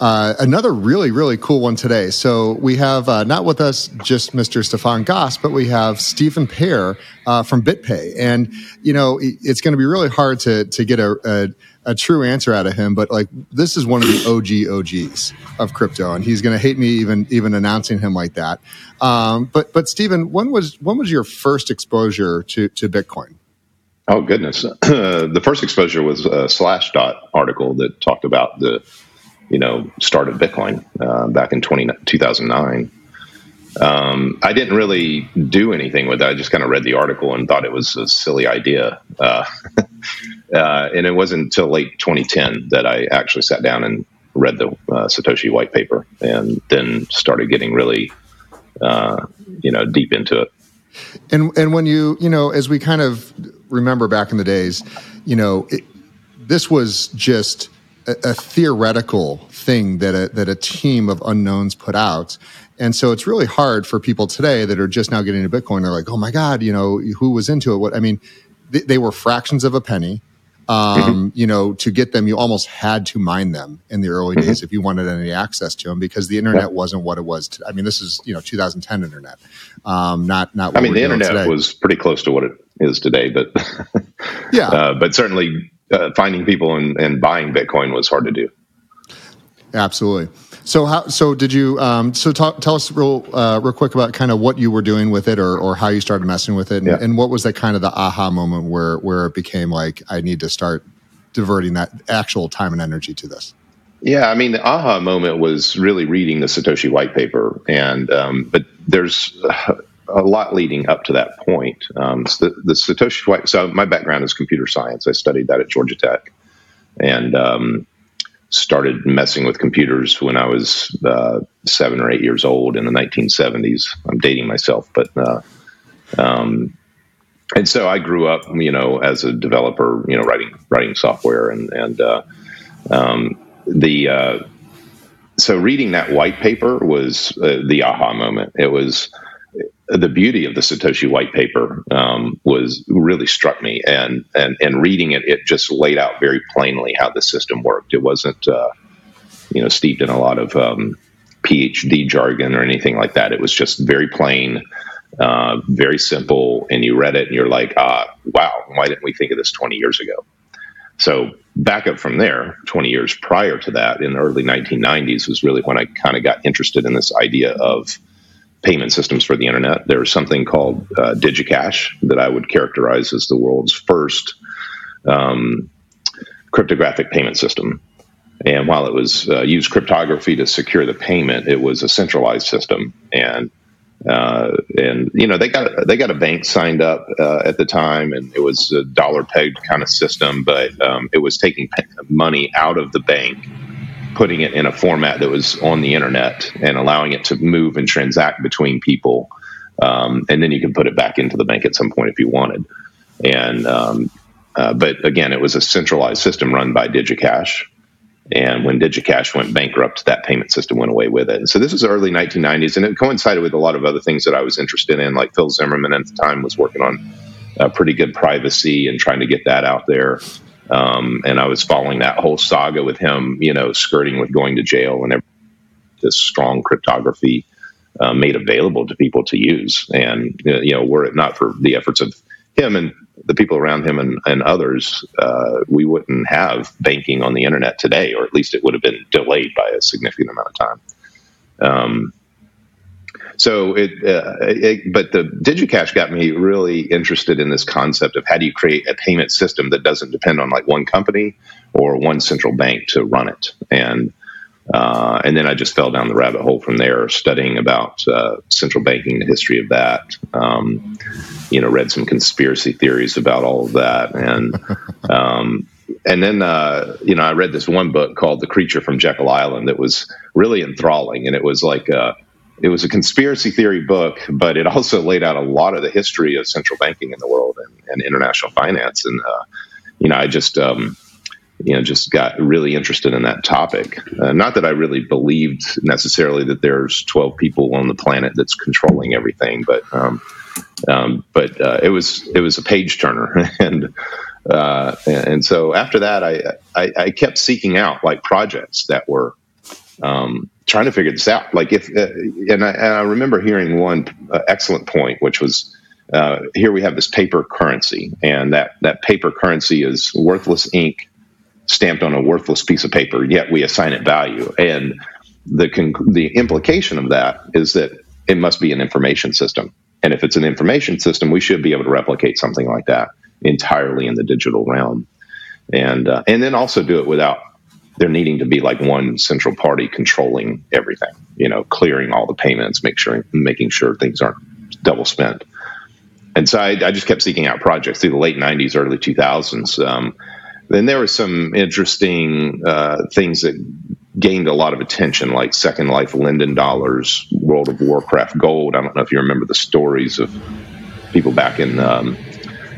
Uh, another really, really cool one today. So we have uh, not with us just Mr. Stefan Goss, but we have Stephen Pair uh, from BitPay. And, you know, it's going to be really hard to, to get a, a, a, true answer out of him, but like this is one of the OG OGs of crypto. And he's going to hate me even, even announcing him like that. Um, but, but Stephen, when was, when was your first exposure to, to Bitcoin? Oh goodness! the first exposure was a Slashdot article that talked about the you know, started Bitcoin uh, back in 20, 2009. Um, I didn't really do anything with it. I just kind of read the article and thought it was a silly idea. Uh, uh, and it wasn't until late 2010 that I actually sat down and read the uh, Satoshi white paper and then started getting really, uh, you know, deep into it. And and when you you know, as we kind of remember back in the days, you know, it, this was just a, a theoretical thing that a, that a team of unknowns put out. And so it's really hard for people today that are just now getting into Bitcoin. They're like, oh my God, you know, who was into it? What I mean, they, they were fractions of a penny. Um, mm-hmm. You know, to get them, you almost had to mine them in the early mm-hmm. days if you wanted any access to them because the internet yeah. wasn't what it was. To, I mean, this is you know 2010 internet, um, not not. I mean, the internet was pretty close to what it is today, but yeah, uh, but certainly uh, finding people and, and buying Bitcoin was hard to do. Absolutely. So how so did you um, so talk, tell us real uh, real quick about kind of what you were doing with it or or how you started messing with it and, yeah. and, what was that kind of the aha moment where where it became like I need to start diverting that actual time and energy to this. Yeah, I mean the aha moment was really reading the Satoshi white paper and um, but there's a lot leading up to that point. Um, so the, the, Satoshi White. So my background is computer science. I studied that at Georgia Tech, and um, started messing with computers when I was uh, seven or eight years old in the 1970s. I'm dating myself, but uh, um, and so I grew up, you know, as a developer, you know, writing writing software and and uh, um, the uh, so reading that white paper was uh, the aha moment. It was the beauty of the Satoshi white paper um, was really struck me, and and and reading it, it just laid out very plainly how the system worked. It wasn't, uh, you know, steeped in a lot of um, PhD jargon or anything like that. It was just very plain, uh, very simple, and you read it and you're like, ah, wow, why didn't we think of this 20 years ago? So back up from there, 20 years prior to that, in the early 1990s, was really when I kind of got interested in this idea of payment systems for the internet. There's something called uh, DigiCash that I would characterize as the world's first um, cryptographic payment system. And while it was uh, used cryptography to secure the payment, it was a centralized system. And uh, and you know they got they got a bank signed up uh, at the time, and it was a dollar pegged kind of system, but um, it was taking money out of the bank putting it in a format that was on the internet and allowing it to move and transact between people. Um, and then you can put it back into the bank at some point if you wanted. And um, uh, but again, it was a centralized system run by DigiCash. And when DigiCash went bankrupt, that payment system went away with it. And so this was early 1990s, and it coincided with a lot of other things that I was interested in. Like Phil Zimmermann at the time was working on uh, pretty good privacy and trying to get that out there. Um, and I was following that whole saga with him, you know, skirting with going to jail and this strong cryptography uh, made available to people to use. And, you know, were it not for the efforts of him and the people around him and, and others, uh, we wouldn't have banking on the internet today, or at least it would have been delayed by a significant amount of time. Um, so it, uh, it, but the DigiCash got me really interested in this concept of how do you create a payment system that doesn't depend on like one company or one central bank to run it, and uh, and then I just fell down the rabbit hole from there, studying about uh, central banking, the history of that. Um, you know, read some conspiracy theories about all of that, and um, and then uh, you know, I read this one book called The Creature from Jekyll Island that was really enthralling, and it was like. Uh, it was a conspiracy theory book, but it also laid out a lot of the history of central banking in the world and, and international finance. And uh, you know, I just um, you know just got really interested in that topic. Uh, not that I really believed necessarily that there's 12 people on the planet that's controlling everything, but um, um, but uh, it was it was a page turner, and uh, and so after that, I, I, I kept seeking out like projects that were um, trying to figure this out. Like if uh, and I, and, I, remember hearing one uh, excellent point, which was. Uh, here we have this paper currency, and that, that paper currency is worthless ink stamped on a worthless piece of paper, yet we assign it value. And the con- the implication of that is that it must be an information system. And if it's an information system, we should be able to replicate something like that entirely in the digital realm, and uh, and then also do it without there needing to be like one central party controlling everything. You know, clearing all the payments, make sure making sure things aren't double spent. And so I, I just kept seeking out projects through the late '90s, early 2000s. Um, then there were some interesting uh, things that gained a lot of attention, like Second Life Linden Dollars, World of Warcraft Gold. I don't know if you remember the stories of people back in, um,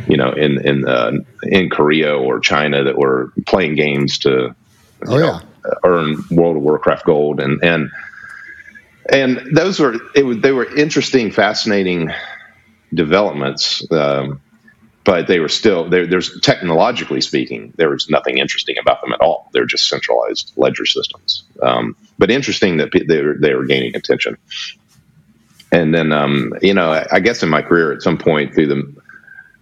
you know, in in uh, in Korea or China that were playing games to, oh, know, yeah. earn World of Warcraft Gold, and and and those were it was they were interesting, fascinating developments. Um, but they were still there's technologically speaking there was nothing interesting about them at all they're just centralized ledger systems um, but interesting that they were, they were gaining attention and then um, you know I, I, guess in my career at some point through the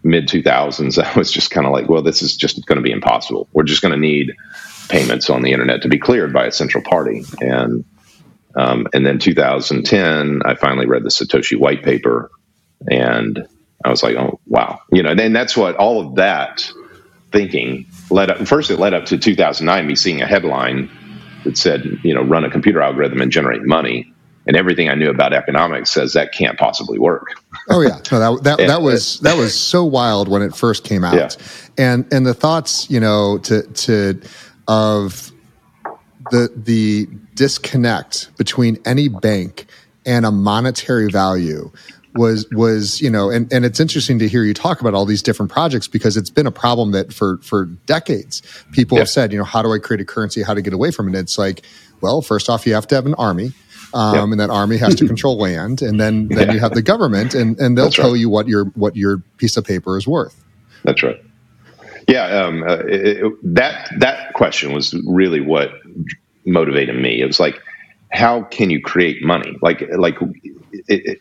mid 2000s i was just kind of like well this is just going to be impossible we're just going to need payments on the internet to be cleared by a central party and um, and then 2010 i finally read the satoshi white paper and I was like, oh wow, you know. And that's what all of that thinking led up. First, it led up to 2009, me seeing a headline that said, you know, run a computer algorithm and generate money. And everything I knew about economics says that can't possibly work. oh yeah, no, that that, and, that was that was so wild when it first came out, yeah. and and the thoughts, you know, to to of the the disconnect between any bank and a monetary value was was you know and, and it's interesting to hear you talk about all these different projects because it's been a problem that for for decades people have said you know how do i create a currency how to get away from it and it's like well first off you have to have an army um, and that army has to control land and then then yeah. you have the government and and they'll That's tell right. you what your what your piece of paper is worth That's right. Yeah, um, uh, it, it, that that question was really what motivated me. It was like, how can you create money? Like, like it,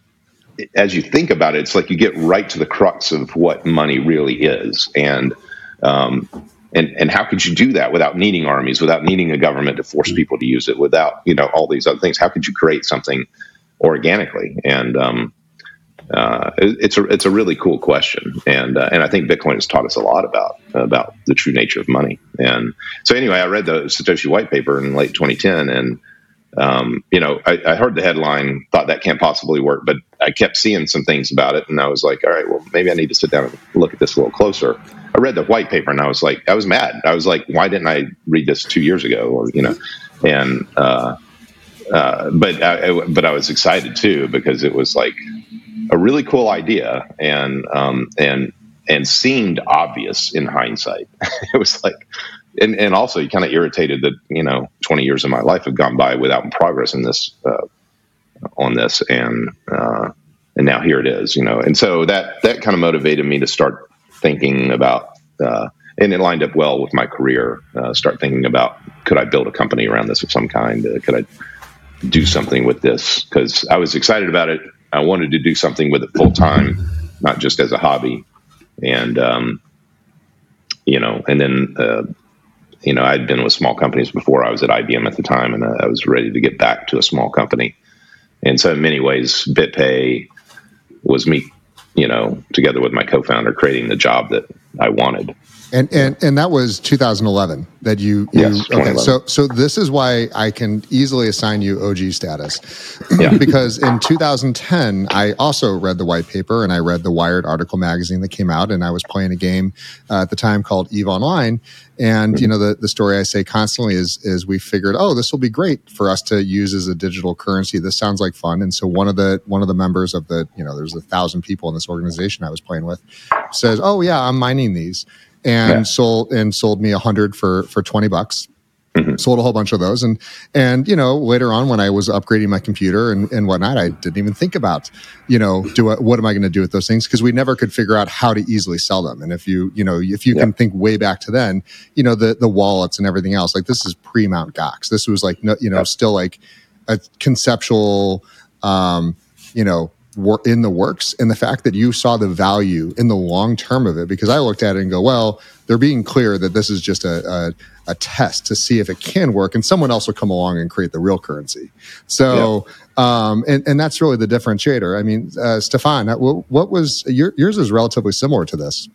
as you think about it, it's like you get right to the crux of what money really is, and um, and and how could you do that without needing armies, without needing a government to force people to use it, without you know all these other things? How could you create something organically? And um, uh, it's a it's a really cool question, and uh, and I think Bitcoin has taught us a lot about about the true nature of money. And so anyway, I read the Satoshi white paper in late 2010, and um, you know, I, I, heard the headline, thought that can't possibly work, but I kept seeing some things about it, and I was like, all right, well, maybe I need to sit down and look at this a little closer. I read the white paper, and I was like, I was mad. I was like, why didn't I read this two years ago, or you know, and uh, uh, but I, but I was excited too because it was like a really cool idea, and um, and and seemed obvious in hindsight. it was like and, and also you kind of irritated that you know 20 years of my life have gone by without progress in this uh, on this and uh, and now here it is you know? And so that that kind of motivated me to start thinking about uh, and it lined up well with my career uh, start thinking about could I build a company around this of some kind? Uh, could I do something with this? Because I was excited about it I wanted to do something with it full time not just as a hobby and um, you know and then uh, you know, I'd been with small companies before. I was at IBM at the time, and I was ready to get back to a small company. And so, in many ways, BitPay was me, you know, together with my co-founder, creating the job that I wanted. And and and that was 2011 that you, you yes, okay. So so this is why I can easily assign you OG status, yeah. because in 2010 I also read the white paper and I read the Wired article magazine that came out, and I was playing a game uh, at the time called Eve Online, and you know the the story I say constantly is is we figured oh this will be great for us to use as a digital currency. This sounds like fun, and so one of the one of the members of the you know there's a thousand people in this organization I was playing with says oh yeah I'm mining these and yeah. sold and sold me a hundred for for twenty bucks. Mm-hmm. Sold a whole bunch of those, and and you know later on when I was upgrading my computer and, and whatnot, I didn't even think about you know do I, what am I going to do with those things because we never could figure out how to easily sell them. And if you you know if you yeah. can think way back to then, you know the the wallets and everything else like this is pre Mount Gox. This was like no, you know yeah. still like a conceptual um, you know in the works and the fact that you saw the value in the long term of it because i looked at it and go well they're being clear that this is just a, a, a test to see if it can work and someone else will come along and create the real currency so yeah. Um, and, and that's really the differentiator i mean uh, stefan what, what was your, yours is relatively similar to this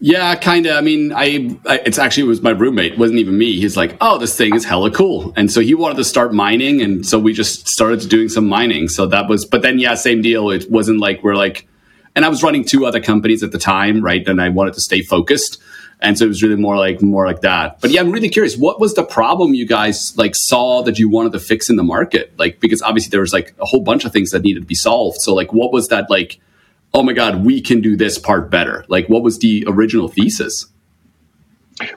yeah, kind of. I mean, I, I, it's actually it was my roommate. It wasn't even me. He's like, "Oh, this thing is hella cool," and so he wanted to start mining, and so we just started doing some mining. So that was, but then yeah, same deal. It wasn't like we're like, and I was running two other companies at the time, right? And I wanted to stay focused, and so it was really more like more like that. But yeah, I'm really curious. What was the problem you guys like saw that you wanted to fix in the market? Like because obviously there was like a whole bunch of things that needed to be solved. So like, what was that like? oh my God, we can do this part better? Like, what was the original thesis?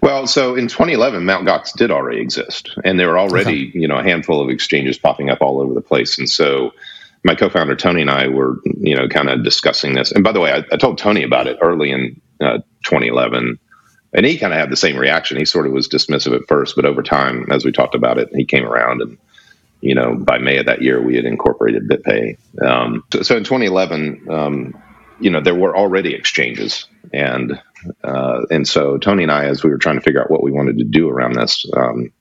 Well, so in 2011, Mt. Gox did already exist, and there were already you know a handful of exchanges popping up all over the place. And so, my co-founder Tony and I were you know kind of discussing this. And by the way, I, I told Tony about it early in uh, 2011, and he kind of had the same reaction. He sort of was dismissive at first, but over time, as we talked about it, he came around and you know, by May of that year, we had incorporated BitPay. Um, so, so, in 2011, um, you know, there were already exchanges, and uh, and so Tony and I, as we were trying to figure out what we wanted to do around this, um,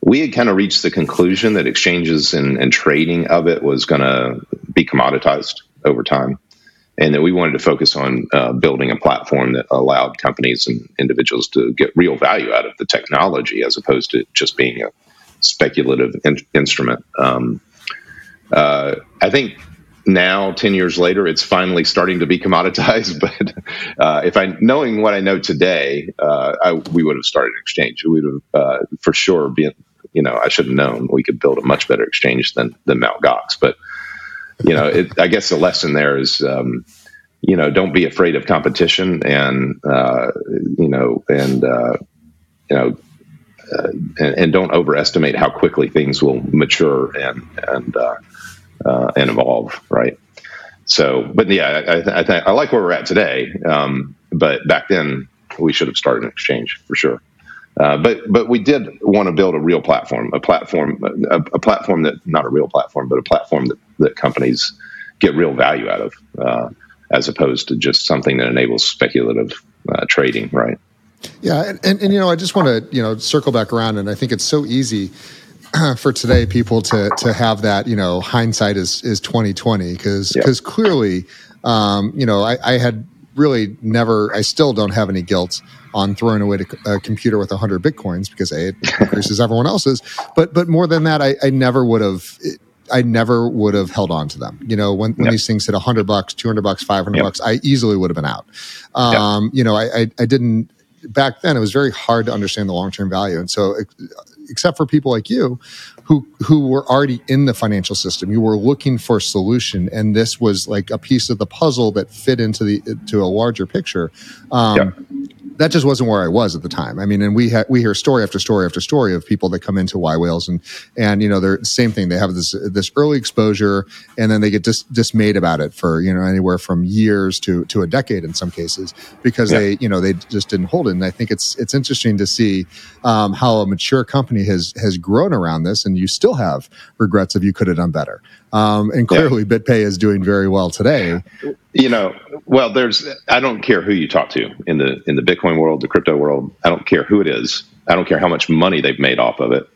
we had kind of reached the conclusion that exchanges and, and trading of it was going to be commoditized over time, and that we wanted to focus on uh, building a platform that allowed companies and individuals to get real value out of the technology, as opposed to just being a speculative in- instrument. Um, uh, I think now 10 years later it's finally starting to be commoditized but uh, if i knowing what i know today uh, I, we would have started an exchange we would have uh, for sure been you know i should have known we could build a much better exchange than than Mt. Gox but you know it, i guess the lesson there is um, you know don't be afraid of competition and uh, you know and uh, you know uh, and, and, don't overestimate how quickly things will mature and and uh, and evolve, right? So, but yeah, I, I, I, I like where we're at today. Um, but back then, we should have started an exchange for sure. Uh, but but we did want to build a real platform, a platform, a, a, platform that not a real platform, but a platform that, that companies get real value out of, uh, as opposed to just something that enables speculative uh, trading, right? Yeah, and, and, and you know, I just want to you know circle back around, and I think it's so easy for today people to to have that you know hindsight is is 2020 because because yep. clearly um, you know I, I, had really never I still don't have any guilt on throwing away a computer with 100 bitcoins because a it increases everyone else's but but more than that I, I never would have I never would have held on to them. You know, when, when yep. these things hit 100 bucks, 200 bucks, 500 yep. bucks, I easily would have been out. Um, You know, I, I, I didn't back then. It was very hard to understand the long term value, and so except for people like you who who were already in the financial system you were looking for a solution and this was like a piece of the puzzle that fit into the to a larger picture um, yeah that just wasn't where I was at the time. I mean, and we ha- we hear story after story after story of people that come into yWhales and and you know they're the same thing. They have this this early exposure and then they get dis- dismayed about it for you know anywhere from years to to a decade in some cases because yeah. they you know they just didn't hold it. And I think it's it's interesting to see um, how a mature company has has grown around this, and you still have regrets if you could have done better. Um, and clearly, yeah. BitPay is doing very well today. You know, well, there's I don't care who you talk to in the in the Bitcoin world, the crypto world. I don't care who it is. I don't care how much money they've made off of it.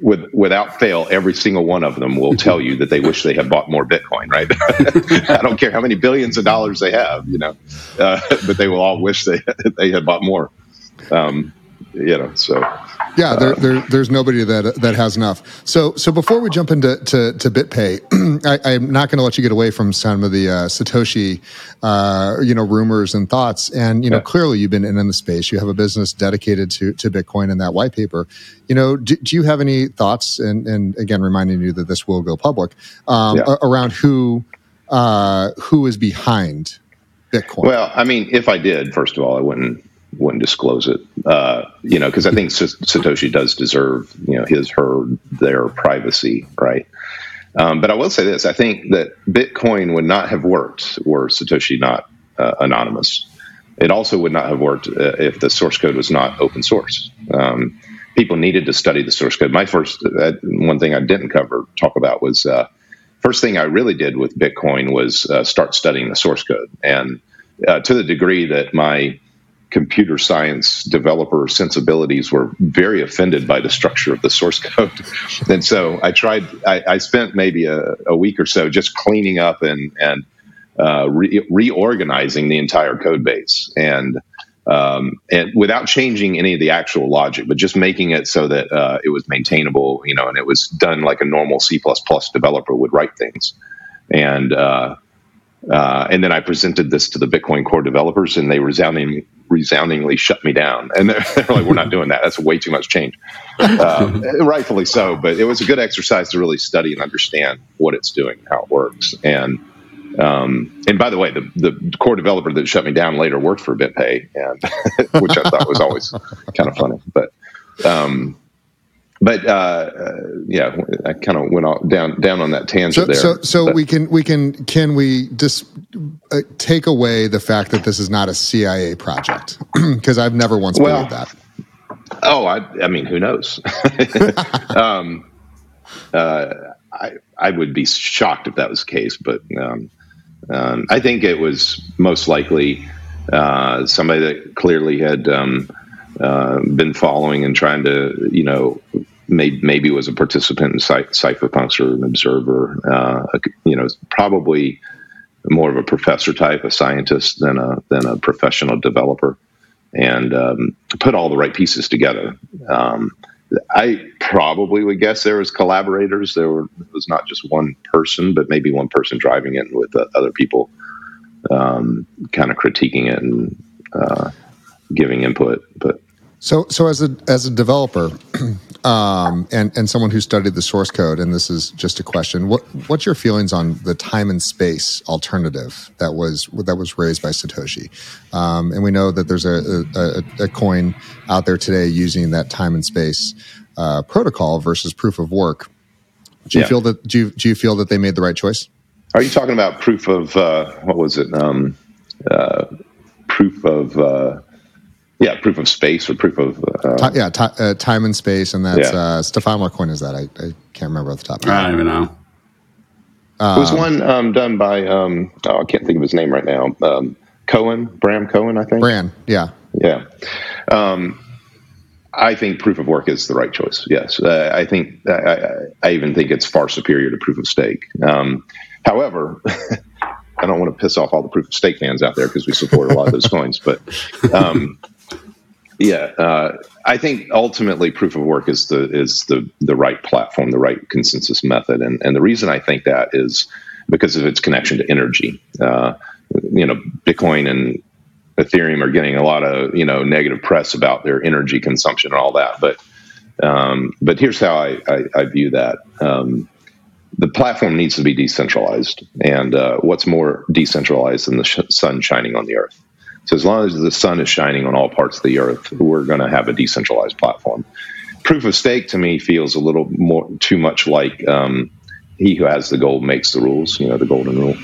with without fail, every single one of them will tell you that they wish they had bought more Bitcoin. Right? I don't care how many billions of dollars they have, you know, uh, but they will all wish they they had bought more. Um, you know, so yeah, there, there, there's nobody that that has enough. So, so before we jump into to, to BitPay, I, am not going to let you get away from some of the uh, Satoshi, uh, you know, rumors and thoughts. And you know, clearly you've been in, in the space. You have a business dedicated to to Bitcoin and that white paper. You know, do, do you have any thoughts? And and again, reminding you that this will go public um, yeah. around who uh, who is behind Bitcoin. Well, I mean, if I did, first of all, I wouldn't wouldn't disclose it. Uh, you know, because I think Satoshi does deserve you know his her their privacy, right? Um, but I will say this: I think that Bitcoin would not have worked were Satoshi not uh, anonymous. It also would not have worked uh, if the source code was not open source. Um, people needed to study the source code. My first uh, one thing I didn't cover talk about was uh, first thing I really did with Bitcoin was uh, start studying the source code, and to the degree that my computer science developer sensibilities were very offended by the structure of the source code. and so I tried, I, I spent maybe a, a, week or so just cleaning up and, and uh, re- reorganizing the entire code base. And um, and without changing any of the actual logic, but just making it so that uh, it was maintainable, you know, and it was done like a normal C++ developer would write things. And uh, uh, and then I presented this to the Bitcoin Core developers, and they resounding, resoundingly shut me down. And they're, they're like, "We're not doing that. That's way too much change." Uh, rightfully so, but it was a good exercise to really study and understand what it's doing, how it works. And um, and by the way, the, the core developer that shut me down later worked for BitPay, and which I thought was always kind of funny. But um, but uh, uh, yeah, I kind of went down down on that tangent so, there. So, so but, we can we can can we just uh, take away the fact that this is not a CIA project because I've never once well, believed that. Oh, I, I mean, who knows? um, uh, I I would be shocked if that was the case, but um, um, I think it was most likely uh, somebody that clearly had. Um, uh, been following and trying to, you know, maybe, maybe was a participant in cy- cypherpunks or an observer. Uh, you know, probably more of a professor type, a scientist than a than a professional developer, and um, put all the right pieces together. Um, I probably would guess there was collaborators. There were, was not just one person, but maybe one person driving it with uh, other people, um, kind of critiquing it and uh, giving input. But so, so as a as a developer, um, and and someone who studied the source code, and this is just a question: what what's your feelings on the time and space alternative that was that was raised by Satoshi? Um, and we know that there's a, a, a coin out there today using that time and space uh, protocol versus proof of work. Do you yeah. feel that do you, do you feel that they made the right choice? Are you talking about proof of uh, what was it? Um, uh, proof of uh, yeah, proof of space or proof of uh, yeah, t- uh, time and space, and that's yeah. uh, Stefan. What coin is that? I, I can't remember off the top. Of I don't even know. Um, it was one um, done by um, oh, I can't think of his name right now. Um, Cohen, Bram Cohen, I think. Bram, yeah, yeah. Um, I think proof of work is the right choice. Yes, uh, I think I, I, even think it's far superior to proof of stake. Um, however. I don't want to piss off all the proof of stake fans out there because we support a lot of those coins, but um, yeah, uh, I think ultimately proof of work is the is the the right platform, the right consensus method, and and the reason I think that is because of its connection to energy. Uh, you know, Bitcoin and Ethereum are getting a lot of you know negative press about their energy consumption and all that, but um, but here's how I, I, I view that. Um, the platform needs to be decentralized, and uh, what's more decentralized than the sh- sun shining on the earth? So as long as the sun is shining on all parts of the earth, we're going to have a decentralized platform. Proof of stake to me feels a little more too much like um, he who has the gold makes the rules. You know, the golden rule.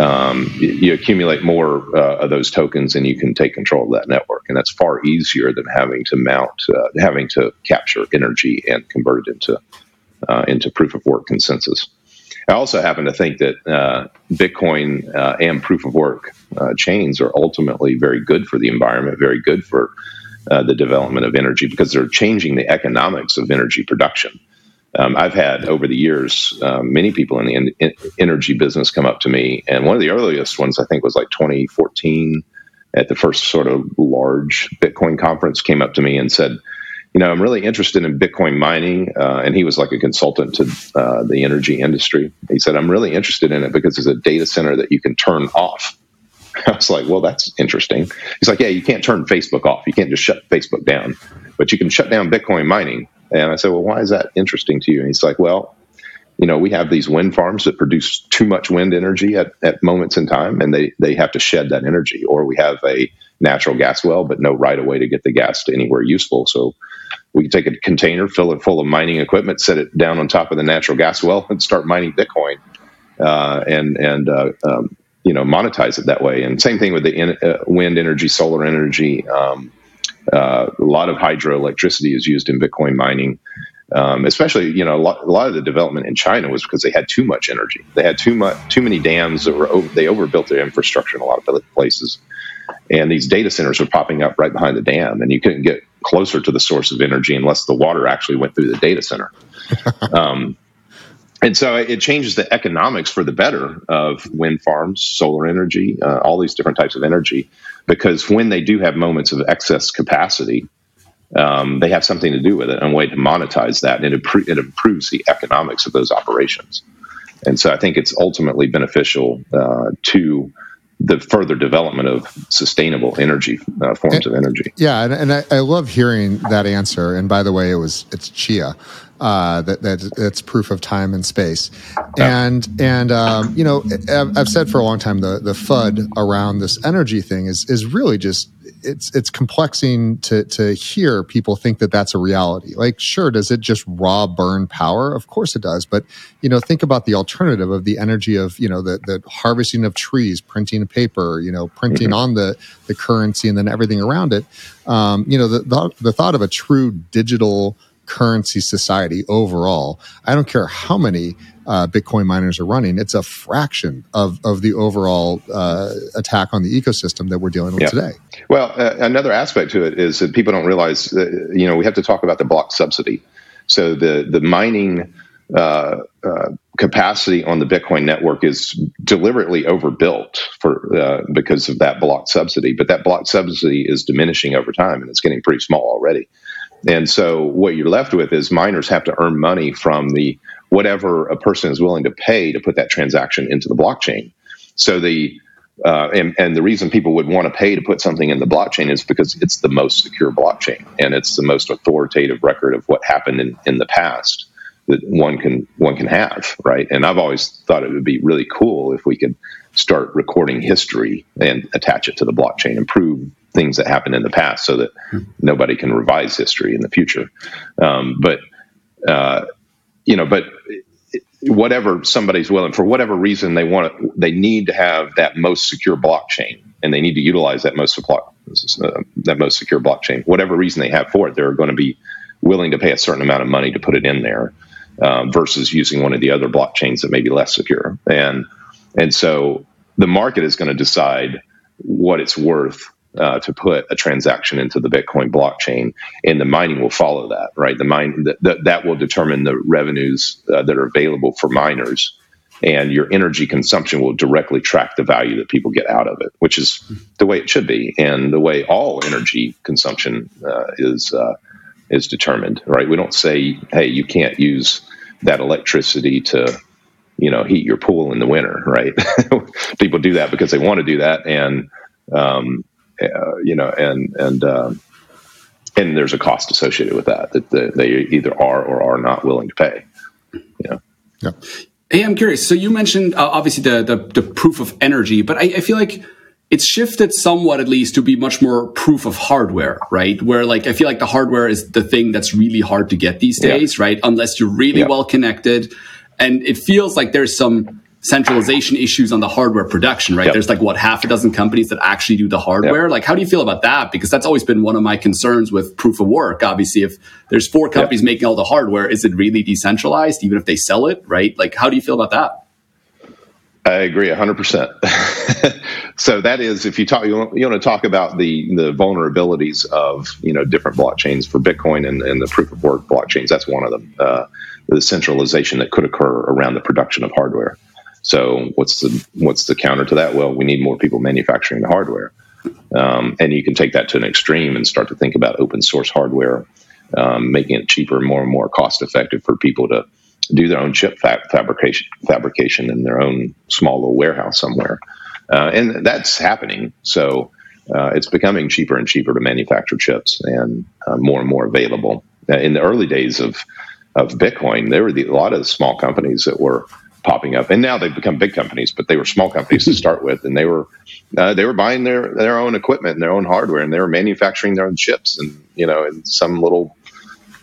Um, you, accumulate more uh, of those tokens, and you can take control of that network, and that's far easier than having to mount, uh, having to capture energy and convert it into uh, into proof of work consensus. I also happen to think that uh, Bitcoin uh, and proof of work uh, chains are ultimately very good for the environment, very good for uh, the development of energy because they're changing the economics of energy production. Um, I've had over the years um, many people in the energy business come up to me, and one of the earliest ones I think was like 2014 at the first sort of large Bitcoin conference came up to me and said, you know, I'm really interested in Bitcoin mining. Uh, and he was like a consultant to uh, the energy industry. He said, I'm really interested in it because it's a data center that you can turn off. I was like, well, that's interesting. He's like, yeah, you can't turn Facebook off. You can't just shut Facebook down, but you can shut down Bitcoin mining. And I said, well, why is that interesting to you? And he's like, well, you know, we have these wind farms that produce too much wind energy at, at moments in time, and they, they have to shed that energy. Or we have a natural gas well, but no right of way to get the gas to anywhere useful. So we can take a container, fill it full of mining equipment, set it down on top of the natural gas well, and start mining Bitcoin, uh, and and uh, um, you know monetize it that way. And same thing with the in, uh, wind energy, solar energy. Um, uh, a lot of hydroelectricity is used in Bitcoin mining. Um, especially, you know, a lot, a lot, of the development in China was because they had too much energy. They had too much, too many dams that were over, they overbuilt their infrastructure in a lot of places, and these data centers were popping up right behind the dam, and you couldn't get closer to the source of energy unless the water actually went through the data center. um, and so it changes the economics for the better of wind farms, solar energy, uh, all these different types of energy, because when they do have moments of excess capacity, um, they have something to do with it and a way to monetize that, and it, it, improves the economics of those operations. And so I think it's ultimately beneficial uh, to the further development of sustainable energy uh, forms and, of energy. Yeah, and, and I, I, love hearing that answer. And by the way, it was it's Chia. Uh, that, that that's proof of time and space, and and um, you know I've said for a long time the the FUD around this energy thing is is really just it's it's complexing to to hear people think that that's a reality. Like, sure, does it just raw burn power? Of course it does. But you know, think about the alternative of the energy of you know the the harvesting of trees, printing paper, you know, printing mm-hmm. on the the currency and then everything around it. Um, you know, the, the the thought of a true digital currency society overall. I don't care how many uh, Bitcoin miners are running. It's a fraction of, of the overall uh, attack on the ecosystem that we're dealing with yeah. today. Well, uh, another aspect to it is that people don't realize, that, you know, we have to talk about the block subsidy. So the, the mining uh, uh, capacity on the Bitcoin network is deliberately overbuilt for uh, because of that block subsidy. But that block subsidy is diminishing over time, and it's getting pretty small already. And so what you're left with is miners have to earn money from the whatever a person is willing to pay to put that transaction into the blockchain. So the uh, and, and the reason people would want to pay to put something in the blockchain is because it's the most secure blockchain and it's the most authoritative record of what happened in, in the past that one can one can have, right? And I've always thought it would be really cool if we could start recording history and attach it to the blockchain and prove things that happened in the past so that nobody can revise history in the future. Um, but uh, you know, but whatever somebody's willing for whatever reason they want it, they need to have that most secure blockchain and they need to utilize that most uh, that most secure blockchain. Whatever reason they have for it they're going to be willing to pay a certain amount of money to put it in there um, versus using one of the other blockchains that may be less secure. And and so the market is going to decide what it's worth uh, to put a transaction into the Bitcoin blockchain, and the mining will follow that. Right, the mine that that will determine the revenues uh, that are available for miners, and your energy consumption will directly track the value that people get out of it, which is the way it should be, and the way all energy consumption uh, is uh, is determined. Right, we don't say, hey, you can't use that electricity to you know heat your pool in the winter. Right, people do that because they want to do that, and um, uh, you know, and and um, and there's a cost associated with that that they either are or are not willing to pay. You know. Yeah. Hey, I'm curious. So you mentioned uh, obviously the, the, the proof of energy, but I, I feel like it's shifted somewhat at least to be much more proof of hardware, right? Where like I feel like the hardware is the thing that's really hard to get these days, yeah. right? Unless you're really yeah. well connected. And it feels like there's some centralization issues on the hardware production, right? Yep. There's like what half a dozen companies that actually do the hardware. Yep. Like, how do you feel about that? Because that's always been one of my concerns with proof of work. Obviously, if there's four companies yep. making all the hardware, is it really decentralized, even if they sell it, right? Like, how do you feel about that? I agree 100%. so that is if you talk you want, you want to talk about the the vulnerabilities of you know different blockchains for bitcoin and, and the proof of work blockchains that's one of them uh, the centralization that could occur around the production of hardware so what's the what's the counter to that well we need more people manufacturing the hardware um, and you can take that to an extreme and start to think about open source hardware um, making it cheaper more and more cost effective for people to do their own chip fabrication fabrication in their own small little warehouse somewhere uh, and that's happening. So uh, it's becoming cheaper and cheaper to manufacture chips and uh, more and more available. Uh, in the early days of of Bitcoin, there were the, a lot of small companies that were popping up, and now they've become big companies. But they were small companies to start with, and they were uh, they were buying their their own equipment and their own hardware, and they were manufacturing their own chips, and you know, in some little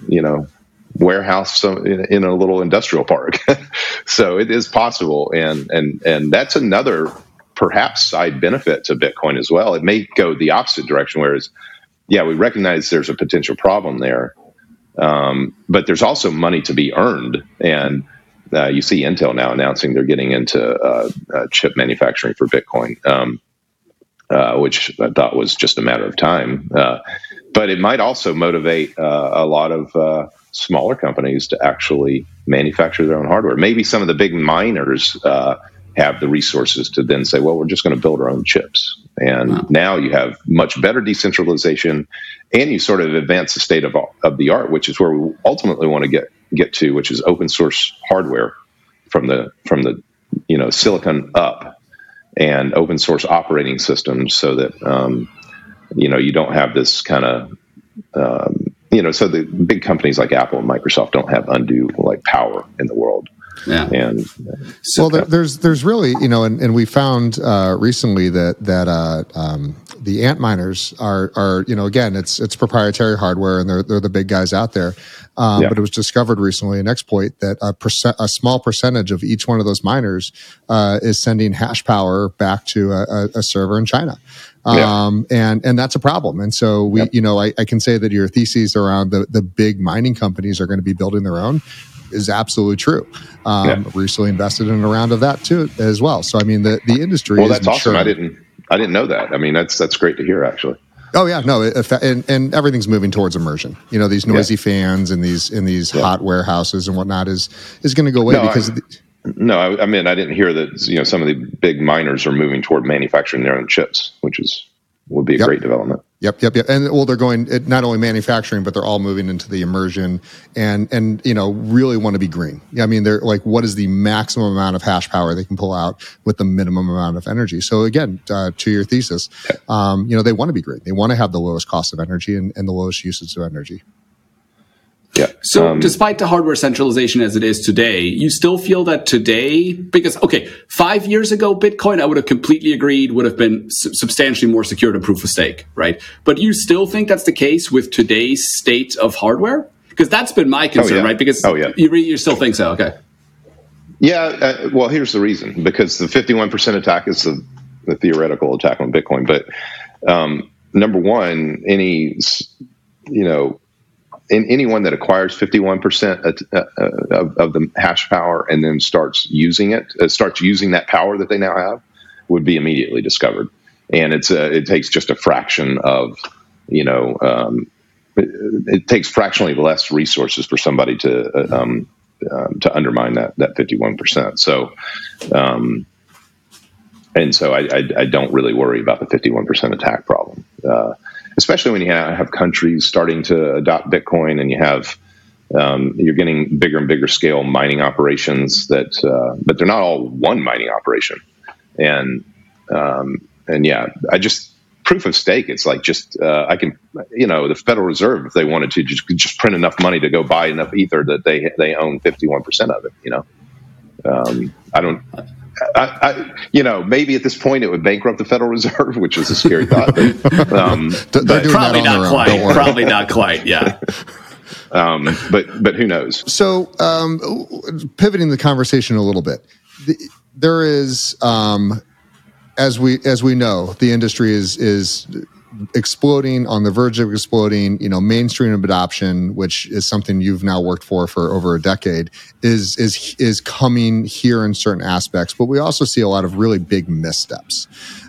you know warehouse in, a little industrial park. so it is possible, and and and that's another perhaps side benefit to Bitcoin as well. It may go the opposite direction, whereas, yeah, we recognize there's a potential problem there, um, but there's also money to be earned. And uh, you see Intel now announcing they're getting into uh, uh, chip manufacturing for Bitcoin, um, uh, which I thought was just a matter of time. Uh, but it might also motivate uh, a lot of smaller companies to actually manufacture their own hardware. Maybe some of the big miners have the resources to then say, well, we're just going to build our own chips. And wow. now you have much better decentralization and you sort of advance the state of, of the art, which is where we ultimately want to get, get to, which is open source hardware from the, from the, you know, silicon up and open source operating systems so that, um, you know, you don't have this kind of, um, you know, so the big companies like Apple and Microsoft don't have undue like power in the world. Yeah. And so well, there, there's there's really you know, and, and we found uh, recently that that uh, um, the Antminers are are you know again it's it's proprietary hardware and they're they're the big guys out there. Um, yeah. But it was discovered recently an exploit that a percent a small percentage of each one of those miners uh, is sending hash power back to a, a server in China. Um, yeah. and, and that's a problem. And so we, yep. you know, I, I, can say that your theses around the, the big mining companies are going to be building their own is absolutely true. Um, yeah. Recently invested in a round of that too as well. So I mean, the the industry. Is Well, that's awesome. I didn't I didn't know that. I mean, that's that's great to hear actually. Oh yeah, no, and, and everything's moving towards immersion. You know, these noisy yeah. fans and these in these yeah. hot warehouses and whatnot is is going to go away no, because. I, the, no, I, I mean I didn't hear that. You know, some of the big miners are moving toward manufacturing their own chips, which is would be a yep. great development. Yep, yep, yep. And well, they're going not only manufacturing, but they're all moving into the immersion and and you know really want to be green. I mean, they're like, what is the maximum amount of hash power they can pull out with the minimum amount of energy? So again, uh, to your thesis, um, you know, they want to be green. They want to have the lowest cost of energy and, and the lowest usage of energy. Yeah. So, um, despite the hardware centralization as it is today, you still feel that today, because, okay, five years ago, Bitcoin, I would have completely agreed, would have been su- substantially more secure than proof of stake, right? But you still think that's the case with today's state of hardware? Because that's been my concern, oh, yeah. right? Because oh, yeah. you, re- you still think so, okay. Yeah, uh, well, here's the reason because the 51% attack is the, the theoretical attack on Bitcoin. But um, number one, any, you know, in anyone that acquires 51% of, of, of, the hash power and then starts using it, uh, starts using that power that they now have, would be immediately discovered. And it's a, it takes just a fraction of, you know, um, it, it, takes fractionally less resources for somebody to uh, um, um, to undermine that that 51%. So, um, and so I, I, I, don't really worry about the 51% attack problem. Uh, especially when you have countries starting to adopt Bitcoin and you have um, you're getting bigger and bigger scale mining operations that, uh, but they're not all one mining operation. And um, and yeah, I just proof of stake. It's like just uh, I can, you know, the Federal Reserve if they wanted to just just print enough money to go buy enough ether that they they own fifty one percent of it. You know, um, I don't. I, I, you know, maybe at this point it would bankrupt the Federal Reserve, which is a scary thought. But, um, but probably not quite. Probably not quite. Yeah. um, but but who knows? So um, pivoting the conversation a little bit, the, there is, um, as we as we know, the industry is is exploding on the verge of exploding you know mainstream adoption which is something you've now worked for for over a decade is is is coming here in certain aspects but we also see a lot of really big missteps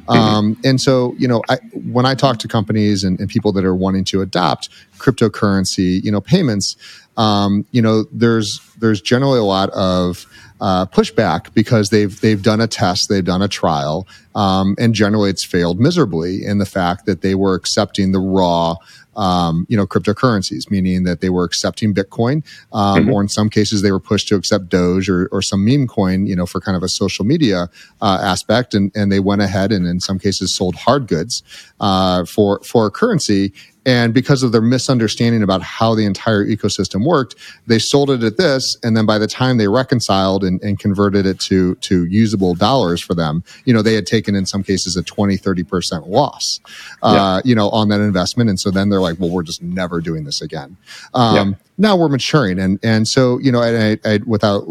mm-hmm. um, and so you know I, when i talk to companies and, and people that are wanting to adopt cryptocurrency you know payments um, you know there's there's generally a lot of uh, pushback because they've they've done a test, they've done a trial, um, and generally it's failed miserably in the fact that they were accepting the raw. Um, you know, cryptocurrencies, meaning that they were accepting Bitcoin, um, mm-hmm. or in some cases they were pushed to accept Doge or, or some meme coin, you know, for kind of a social media uh, aspect, and and they went ahead and in some cases sold hard goods uh, for for a currency, and because of their misunderstanding about how the entire ecosystem worked, they sold it at this. And then by the time they reconciled and, and converted it to, to usable dollars for them, you know, they had taken in some cases a 20, 30% loss, uh, yeah. you know, on that investment. And so then they're like, well, we're just never doing this again. Um, yeah. Now we're maturing. And, and so, you know, I, I, without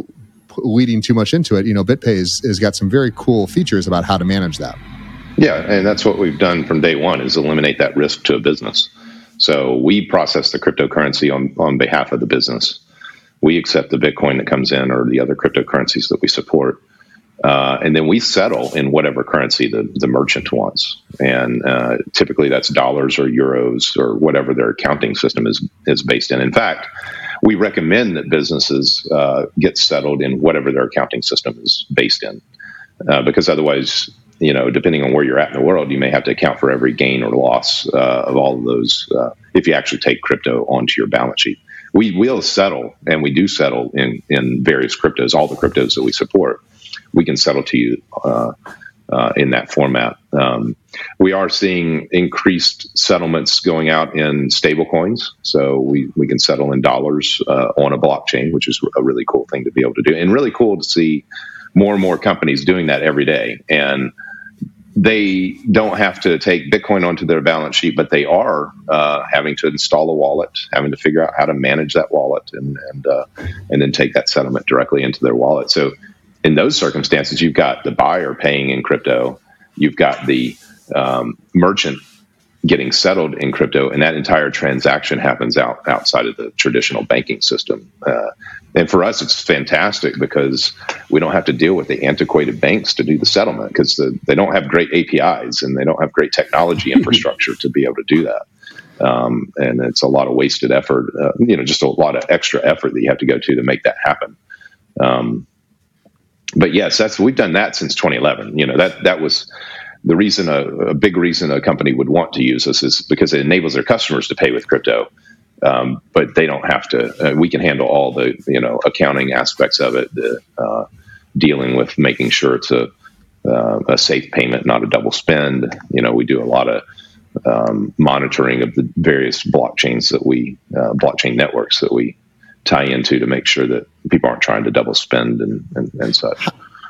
leading too much into it, you know, BitPay has got some very cool features about how to manage that. Yeah, and that's what we've done from day one is eliminate that risk to a business. So we process the cryptocurrency on, on behalf of the business. We accept the Bitcoin that comes in or the other cryptocurrencies that we support. Uh, and then we settle in whatever currency the, the merchant wants. And uh, typically that's dollars or euros or whatever their accounting system is, is based in. In fact, we recommend that businesses uh, get settled in whatever their accounting system is based in, uh, because otherwise you know, depending on where you're at in the world, you may have to account for every gain or loss uh, of all of those uh, if you actually take crypto onto your balance sheet. We will settle, and we do settle in in various cryptos, all the cryptos that we support. We can settle to you uh, uh in that format. Um, we are seeing increased settlements going out in stable coins, so we we can settle in dollars uh, on a blockchain, which is a really cool thing to be able to do, and really cool to see more and more companies doing that every day and they don't have to take Bitcoin onto their balance sheet, but they are uh, having to install a wallet, having to figure out how to manage that wallet, and and uh, and then take that settlement directly into their wallet. So, in those circumstances, you've got the buyer paying in crypto, you've got the um, merchant getting settled in crypto, and that entire transaction happens out outside of the traditional banking system. Uh, and for us, it's fantastic because we don't have to deal with the antiquated banks to do the settlement because the, they don't have great APIs and they don't have great technology infrastructure to be able to do that. Um, and it's a lot of wasted effort, uh, you know, just a lot of extra effort that you have to go to to make that happen. Um, but yes, that's we've done that since 2011. You know that that was the reason a, a, big reason a company would want to use us is because it enables their customers to pay with crypto. Um, but they don't have to. Uh, we can handle all the you know accounting aspects of it, the, uh, dealing with making sure it's a uh, a safe payment, not a double spend. You know, we do a lot of um, monitoring of the various blockchains that we uh, blockchain networks that we tie into to make sure that people aren't trying to double spend and, and, and such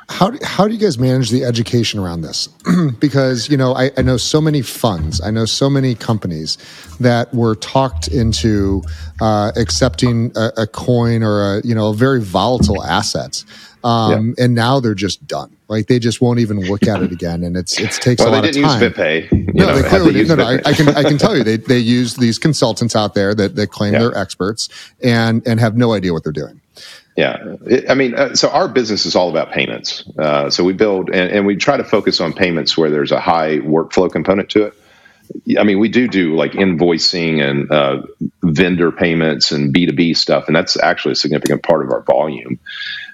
how do, how do you guys manage the education around this? because you know I, I, know so many funds, I know so many companies that were talked into uh, accepting a, a, coin or a you know a very volatile assets, um, yeah. and now they're just done. Like they just won't even look at it again, and it's it takes well, a lot of time. They didn't Use BitPay. no, know, they clearly no, no, I, I, can I can tell you they they use these consultants out there that that claim yeah. they're experts and and have no idea what they're doing. Yeah, I mean, uh, so our business is all about payments. Uh, so we build and, and, we try to focus on payments where there's a high workflow component to it. I mean, we do do like invoicing and uh, vendor payments and B two B stuff, and that's actually a significant part of our volume.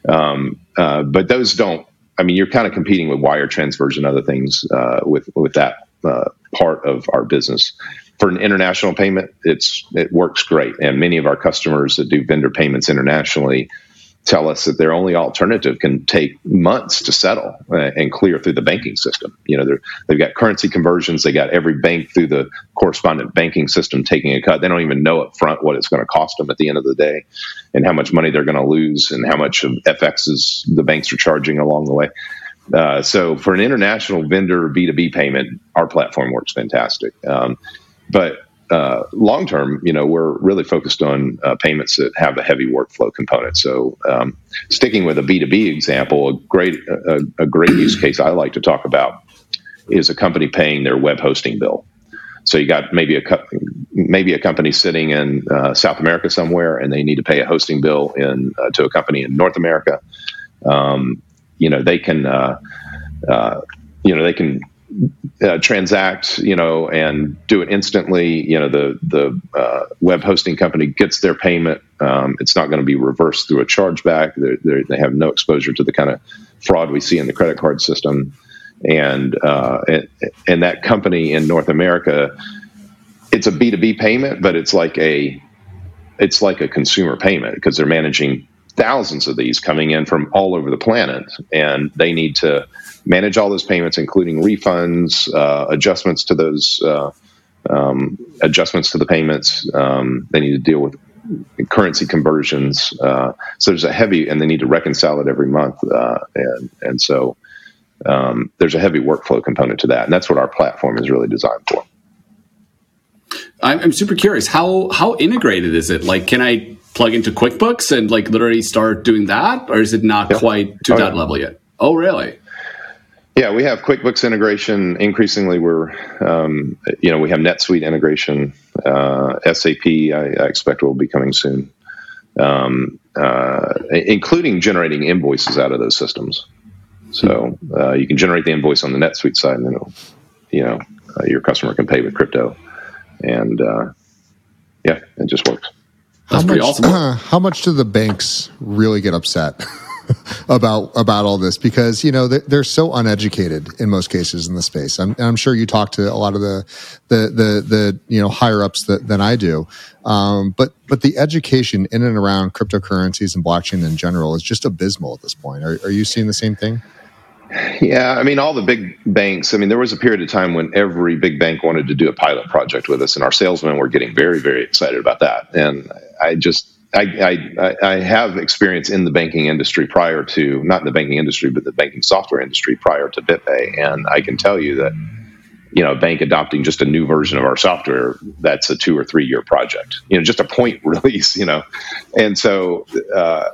Um, uh, but those don't. I mean, you're kind of competing with wire transfers and other things uh, with with that uh, part of our business for an international payment, it's it works great. And many of our customers that do vendor payments internationally tell us that their only alternative can take months to settle uh, and clear through the banking system. You know, they've got currency conversions. They got every bank through the correspondent banking system taking a cut. They don't even know up front what it's going to cost them at the end of the day, and how much money they're going to lose, and how much of FXs the banks are charging along the way. Uh, so, for an international vendor B two B payment, our platform works fantastic. Um, but uh, long term, you know, we're really focused on uh, payments that have a heavy workflow component. So, um, sticking with a B two B example, a great a, a, great use case I like to talk about is a company paying their web hosting bill. so you got maybe a maybe a company sitting in uh, South America somewhere, and they need to pay a hosting bill in uh, to a company in North America. Um, you know, they can, uh, uh you know, they can uh, transact, you know, and do it instantly. You know, the the uh, web hosting company gets their payment. Um, it's not going to be reversed through a chargeback. They're, they're, they have no exposure to the kind of fraud we see in the credit card system and uh, and, and that company in North America, it's a B two B payment, but it's like a it's like a consumer payment because they're managing thousands of these coming in from all over the planet, and they need to manage all those payments, including refunds, uh, adjustments to those uh, um, adjustments to the payments. Um, they need to deal with currency conversions. Uh, so there's a heavy, and they need to reconcile it every month, uh, and and so um, there's a heavy workflow component to that, and that's what our platform is really designed for. I'm, super curious how how integrated is it? Like, can I plug into QuickBooks and like literally start doing that, or is it not yeah. quite to oh, that yeah. level yet? Oh, really? Yeah, we have QuickBooks integration. Increasingly, we're um, you know we have NetSuite integration. Uh, SAP, I, I, expect will be coming soon, um, uh, including generating invoices out of those systems. So uh, you can generate the invoice on the NetSuite side, and then you know uh, your customer can pay with crypto, and uh, yeah, it just works. That's how pretty much, awesome. Uh, how much do the banks really get upset? about about all this because you know they're, so uneducated in most cases in the space. I'm, I'm, sure you talk to a lot of the the the, the you know higher ups that, than I do, um, but but the education in and around cryptocurrencies and blockchain in general is just abysmal at this point. Are, are you seeing the same thing? Yeah, I mean, all the big banks. I mean, there was a period of time when every big bank wanted to do a pilot project with us, and our salesmen were getting very, very excited about that. And I just, I, I, I have experience in the banking industry prior to, not in the banking industry, but the banking software industry prior to BitPay. And I can tell you that, you know, a bank adopting just a new version of our software, that's a two or three year project, you know, just a point release, you know. And so, uh,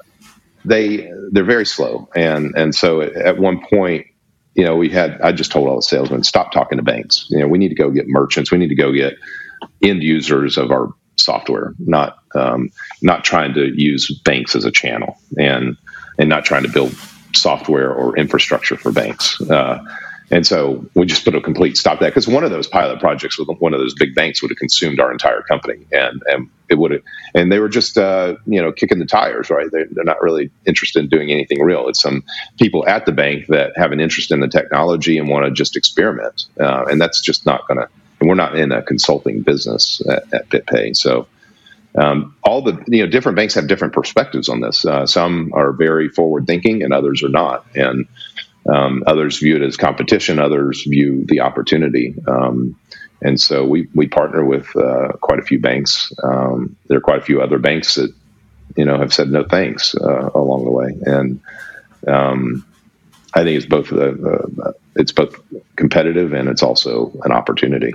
they they're very slow, and and so at one point, you know, we had I just told all the salesmen stop talking to banks. You know, we need to go get merchants. We need to go get end users of our software, not um, not trying to use banks as a channel, and and not trying to build software or infrastructure for banks. Uh, and so we just put a complete stop to that because one of those pilot projects with one of those big banks would have consumed our entire company, and and it would have, and they were just uh, you know kicking the tires, right? They're, they're not really interested in doing anything real. It's some people at the bank that have an interest in the technology and want to just experiment, uh, and that's just not going to. And we're not in a consulting business at, at BitPay, so. Um, all the you know different banks have different perspectives on this. Uh, some are very forward thinking, and others are not. And um, others view it as competition. Others view the opportunity. Um, and so we, we partner with uh, quite a few banks. Um, there are quite a few other banks that, you know, have said no thanks uh, along the way. And um, I think it's both uh, it's both competitive and it's also an opportunity.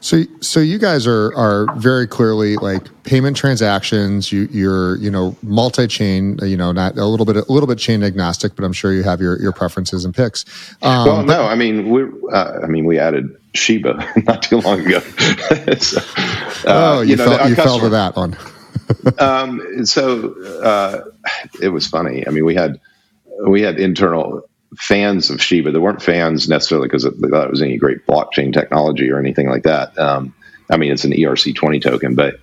So, so you guys are are very clearly like payment transactions. You, you're you know multi-chain. You know, not a little bit a little bit chain agnostic, but I'm sure you have your, your preferences and picks. Um, well, no, I mean we uh, I mean we added Shiba not too long ago. so, uh, oh, you, you, know, fell, you fell to that one. um, so uh, it was funny. I mean, we had we had internal fans of Shiba. They weren't fans necessarily because they thought it was any great blockchain technology or anything like that. Um, I mean, it's an ERC20 token, but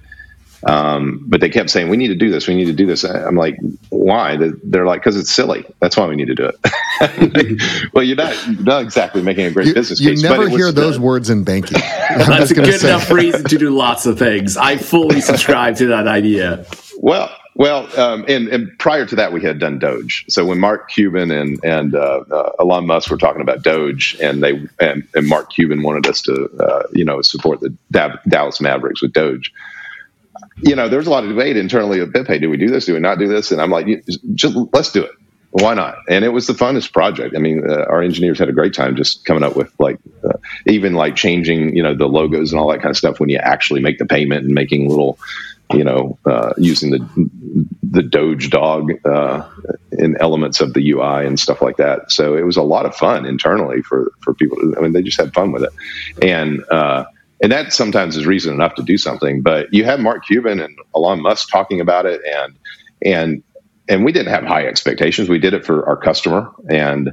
um, but they kept saying we need to do this. We need to do this. I'm like, why? They're like, because it's silly. That's why we need to do it. well, you're not you're not exactly making a great you, business. Case. You case, never hear those words in banking. That's a good say. enough reason to do lots of things. I fully subscribe to that idea. Well, well, um, and, and, prior to that, we had done Doge. So when Mark Cuban and and uh, uh, Elon Musk were talking about Doge, and they and, and Mark Cuban wanted us to, uh, you know, support the Dallas Mavericks with Doge. You know, there's a lot of debate internally of BitPay. Do we do this? Do we not do this? And I'm like, just let's do it. Why not? And it was the funnest project. I mean, uh, our engineers had a great time just coming up with like, uh, even like changing, you know, the logos and all that kind of stuff when you actually make the payment and making little you know, uh, using the the Doge dog uh, in elements of the UI and stuff like that. So it was a lot of fun internally for for people. I mean, they just had fun with it, and uh, and that sometimes is reason enough to do something. But you have Mark Cuban and Elon Musk talking about it, and and and we didn't have high expectations. We did it for our customer, and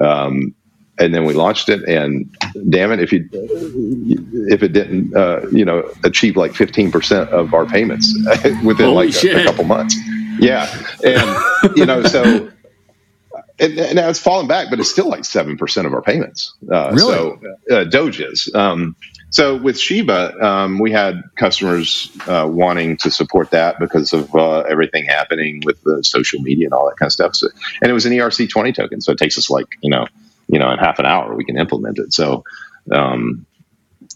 um, and then we launched it. And damn it, if you if it didn't, uh, you know, achieve like fifteen percent of our payments within Holy like a, a couple months, yeah, and you know, so and, and now it's fallen back, but it's still like seven percent of our payments. Uh, really? So uh, Doge is. Um, so with Shiba, um, we had customers uh, wanting to support that because of uh, everything happening with the social media and all that kind of stuff. So, and it was an ERC20 token, so it takes us like you know, you know, in half an hour we can implement it. So, um,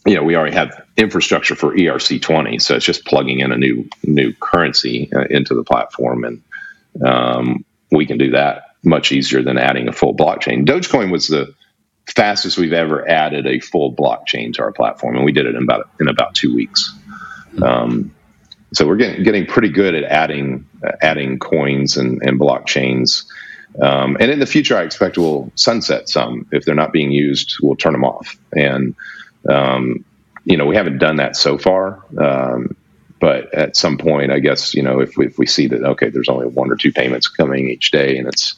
you know, we already have infrastructure for ERC20, so it's just plugging in a new new currency uh, into the platform, and um, we can do that much easier than adding a full blockchain. Dogecoin was the fastest we've ever added a full blockchain to our platform, and we did it in about in about two weeks. Um, so we're getting getting pretty good at adding uh, adding coins and, and blockchains. Um, and in the future, I expect we'll sunset some if they're not being used. We'll turn them off, and um, you know we haven't done that so far. Um, but at some point, I guess you know if we, if we see that okay, there's only one or two payments coming each day, and it's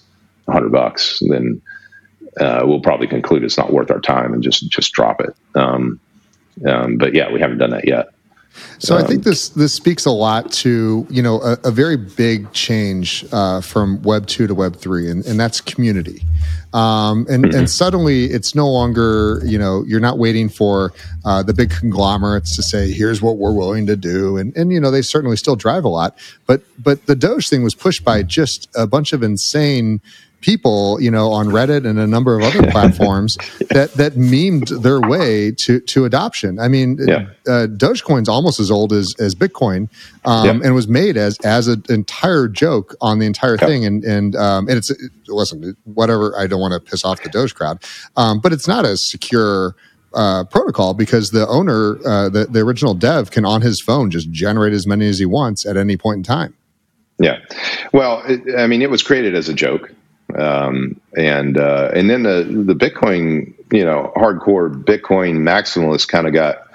hundred bucks, then uh, we'll probably conclude it's not worth our time and just just drop it. Um, um, but yeah, we haven't done that yet. So um, I think this this speaks a lot to you know a, a very big change uh, from Web two to Web three, and, and that's community. Um, and mm-hmm. and suddenly it's no longer you know you're not waiting for uh, the big conglomerates to say here's what we're willing to do, and and you know they certainly still drive a lot, but but the Doge thing was pushed by just a bunch of insane people, you know, on Reddit and a number of other platforms that that memed their way to to adoption. I mean, yeah. uh, Dogecoin's almost as old as as Bitcoin, um, and was made as as an entire joke on the entire thing. And and um, and it's listen, whatever. I don't want to piss off the Doge crowd, um, but it's not as secure. Uh, protocol because the owner, uh, the, the original dev, can on his phone just generate as many as he wants at any point in time. Yeah. Well, it, I mean, it was created as a joke. Um, and uh, and then the the Bitcoin, you know, hardcore Bitcoin maximalist kind of got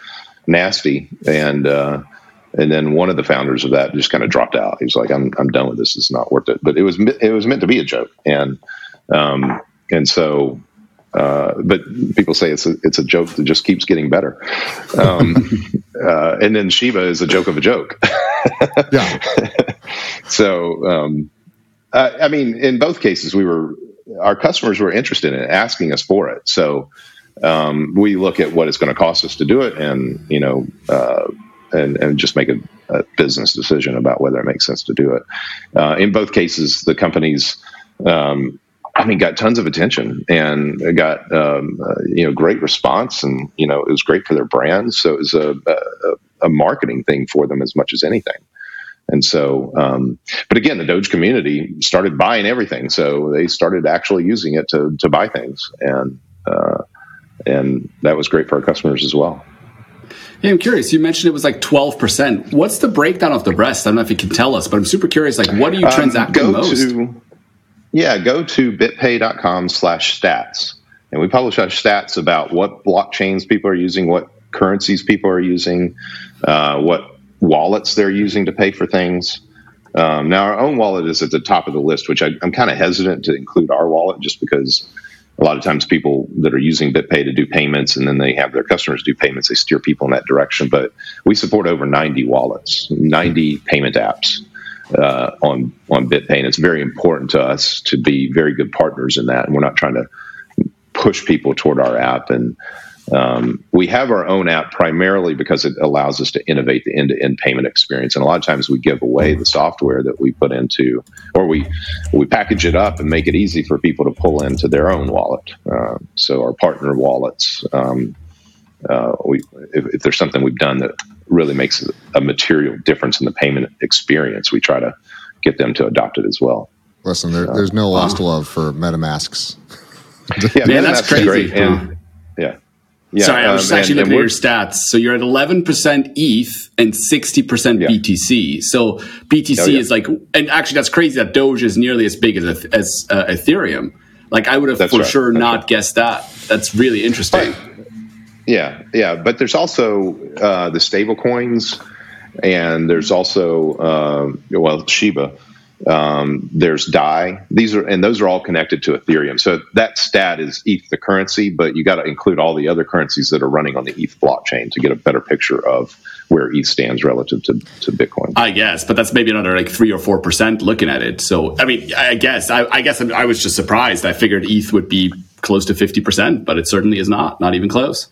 nasty, and uh, and then one of the founders of that just kind of dropped out. He was like, "I'm I'm done with this. It's not worth it." But it was it was meant to be a joke, and um, and so. Uh, but people say it's a it's a joke that just keeps getting better, um, uh, and then Shiba is a joke of a joke. yeah. so um, uh, I mean, in both cases, we were our customers were interested in asking us for it. So um, we look at what it's going to cost us to do it, and you know, uh, and and just make a, a, business decision about whether it makes sense to do it. Uh, in both cases, the companies. Um, I mean, got tons of attention and got um, uh, you know great response, and you know it was great for their brands. So it was a, a, a marketing thing for them as much as anything. And so, um, but again, the Doge community started buying everything, so they started actually using it to to buy things, and uh, and that was great for our customers as well. Yeah, I'm curious. You mentioned it was like 12%. What's the breakdown of the rest? I don't know if you can tell us, but I'm super curious. Like, what do you transact um, most? To, yeah, go to bitpay.com slash stats. And we publish our stats about what blockchains people are using, what currencies people are using, uh, what wallets they're using to pay for things. Um, now, our own wallet is at the top of the list, which I, am kind of hesitant to include our wallet just because a lot of times people that are using BitPay to do payments and then they have their customers do payments, they steer people in that direction. But we support over 90 wallets, 90 payment apps uh, on, on BitPay. And it's very important to us to be very good partners in that. And we're not trying to push people toward our app and um, we have our own app primarily because it allows us to innovate the end-to-end payment experience, and a lot of times we give away the software that we put into, or we we package it up and make it easy for people to pull into their own wallet. Uh, so our partner wallets, um, uh, we if, if, there's something we've done that really makes a material difference in the payment experience, we try to get them to adopt it as well. Listen, there, there's no lost love for MetaMasks. yeah, Man, that's crazy. Great. And, yeah. Yeah, Sorry, I was um, actually and, looking and at your stats. So you're at 11% ETH and 60% yeah. BTC. So BTC oh, yeah. is like, and actually that's crazy that Doge is nearly as big as, as uh, Ethereum. Like I would have that's for right. sure that's not right. guessed that. That's really interesting. Right. Yeah, yeah, but there's also uh, the stable coins, and there's also uh, well Shiba. Um, there's Dai. These are and those are all connected to Ethereum. So that stat is ETH the currency, but you got to include all the other currencies that are running on the ETH blockchain to get a better picture of where ETH stands relative to, to Bitcoin. I guess, but that's maybe another like three or four percent looking at it. So I mean, I guess I, I guess I was just surprised. I figured ETH would be close to fifty percent, but it certainly is not. Not even close.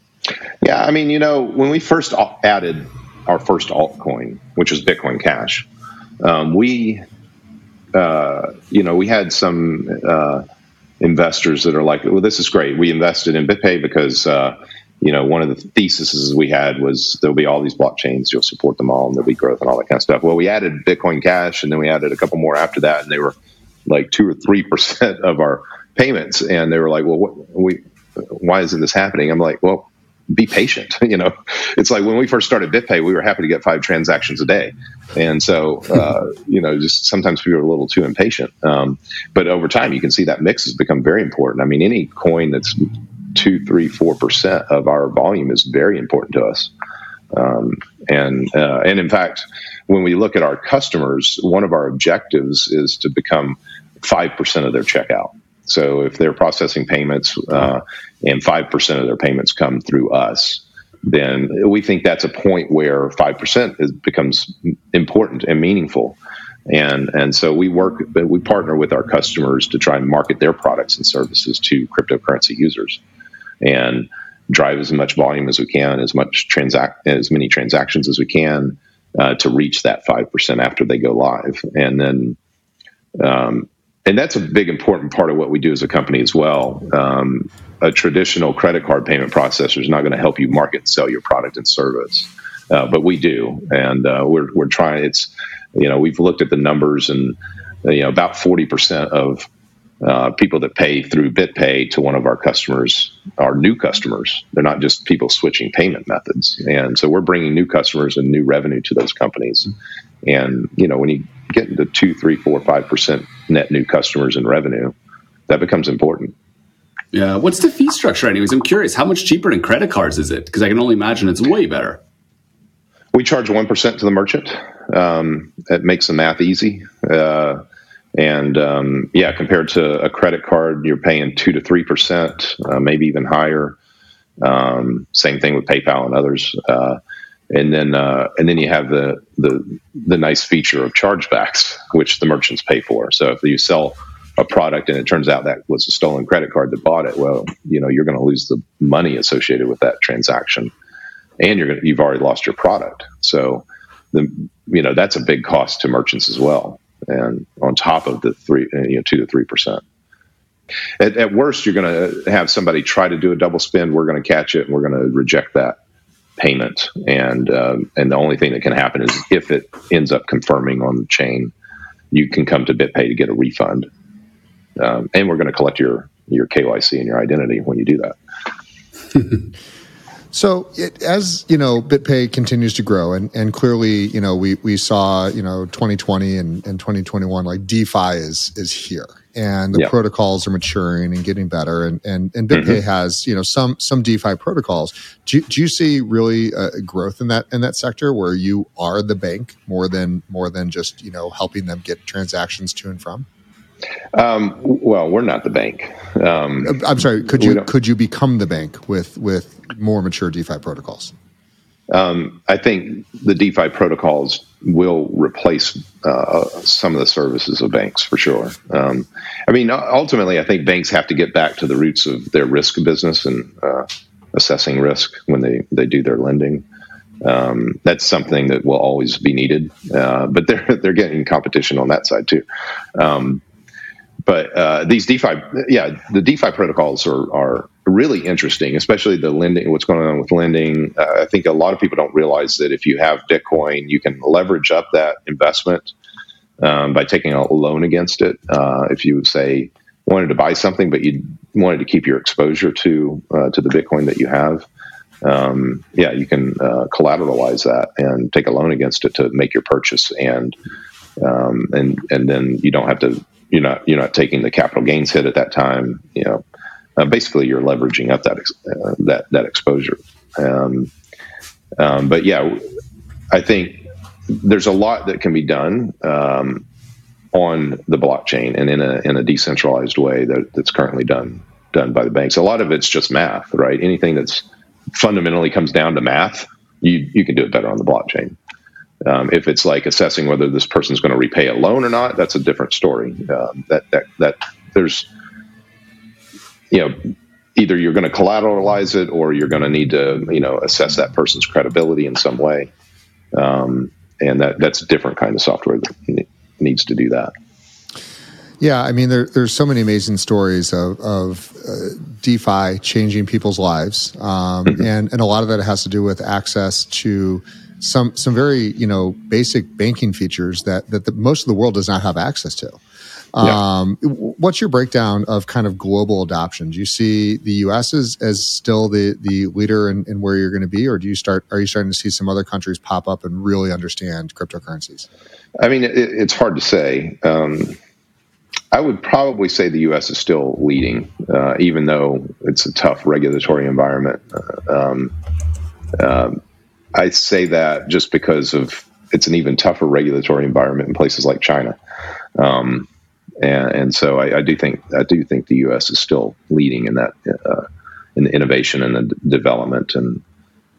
Yeah, I mean, you know, when we first added our first altcoin, which was Bitcoin Cash, um, we, uh, you know, we had some uh, investors that are like, "Well, this is great. We invested in BitPay because." Uh, you know, one of the theses we had was there'll be all these blockchains, you'll support them all, and there'll be growth and all that kind of stuff. Well, we added Bitcoin Cash, and then we added a couple more after that, and they were like two or three percent of our payments, and they were like, "Well, what, we, why isn't this happening?" I'm like, "Well, be patient. You know, it's like when we first started BitPay, we were happy to get five transactions a day, and so uh, you know, just sometimes people are a little too impatient. Um, but over time, you can see that mix has become very important. I mean, any coin that's two, three, four percent of our volume is very important to us. Um, and uh, and in fact, when we look at our customers, one of our objectives is to become five percent of their checkout. So if they're processing payments uh, and 5% of their payments come through us, then we think that's a point where 5% is, becomes important and meaningful. And, and so we work, we partner with our customers to try and market their products and services to cryptocurrency users and drive as much volume as we can, as much transact, as many transactions as we can uh, to reach that 5% after they go live. And then, um, and that's a big important part of what we do as a company as well. Um, a traditional credit card payment processor is not going to help you market and sell your product and service, uh, but we do, and uh, we're we're trying. It's you know we've looked at the numbers, and you know about forty percent of uh, people that pay through BitPay to one of our customers are new customers. They're not just people switching payment methods, and so we're bringing new customers and new revenue to those companies. And you know when you get into two, three, four, five percent net new customers and revenue, that becomes important. Yeah. What's the fee structure, anyways? I'm curious. How much cheaper than credit cards is it? Because I can only imagine it's way better. We charge one percent to the merchant. Um, it makes the math easy. Uh, and um, yeah, compared to a credit card, you're paying two to three percent, uh, maybe even higher. Um, same thing with PayPal and others. Uh, and then uh, and then you have the the the nice feature of chargebacks, which the merchants pay for. So if you sell a product and it turns out that was a stolen credit card that bought it, well, you know you're going to lose the money associated with that transaction, and you're going you've already lost your product. So the you know that's a big cost to merchants as well, and on top of the three you know two to three percent. At, at worst, you're going to have somebody try to do a double spend. We're going to catch it, and we're going to reject that payment, and um, and the only thing that can happen is if it ends up confirming on the chain, you can come to BitPay to get a refund, um, and we're going to collect your your KYC and your identity when you do that. So it, as you know, BitPay continues to grow, and, and clearly, you know, we, we saw you know 2020 and, and 2021 like DeFi is is here, and the protocols are maturing and getting better, and and, and BitPay mm-hmm. has you know some some DeFi protocols. Do, do you see really a growth in that in that sector where you are the bank more than more than just you know helping them get transactions to and from? Um, well, we're not the bank. Um, uh, I'm sorry. Could you could you become the bank with with more mature DeFi protocols? Um, I think the DeFi protocols will replace uh, some of the services of banks for sure. Um, I mean, ultimately, I think banks have to get back to the roots of their risk business and uh, assessing risk when they, they do their lending. Um, that's something that will always be needed, uh, but they're they're getting competition on that side too. Um, but uh, these DeFi, yeah, the DeFi protocols are are really interesting, especially the lending. What's going on with lending? Uh, I think a lot of people don't realize that if you have Bitcoin, you can leverage up that investment um, by taking a loan against it. Uh, if you say wanted to buy something, but you wanted to keep your exposure to uh, to the Bitcoin that you have. Um, yeah, you can uh, collateralize that and take a loan against it to make your purchase, and um, and and then you don't have to you're not you're not taking the capital gains hit at that time. You know, uh, basically you're leveraging up that uh, that that exposure. Um, um, but yeah, I think there's a lot that can be done um, on the blockchain and in a in a decentralized way that, that's currently done done by the banks. A lot of it's just math, right? Anything that's fundamentally comes down to math, you you can do it better on the blockchain. Um, if it's like assessing whether this person's going to repay a loan or not, that's a different story. Um, that that that there's you know either you're going to collateralize it or you're going to need to you know assess that person's credibility in some way um, and that that's a different kind of software that needs to do that yeah, I mean, there, there's so many amazing stories of, of uh, DeFi changing people's lives, um, mm-hmm. and and a lot of that has to do with access to some some very you know basic banking features that that the, most of the world does not have access to. Um, yeah. What's your breakdown of kind of global adoption? Do you see the U.S. as, as still the the leader in, in where you're going to be, or do you start? Are you starting to see some other countries pop up and really understand cryptocurrencies? I mean, it, it's hard to say. Um, I would probably say the U.S. is still leading, uh, even though it's a tough regulatory environment. Uh, um, uh, I say that just because of it's an even tougher regulatory environment in places like China. Um, and, and so I, I, do think I do think the U.S. is still leading in that uh, in the innovation and the development and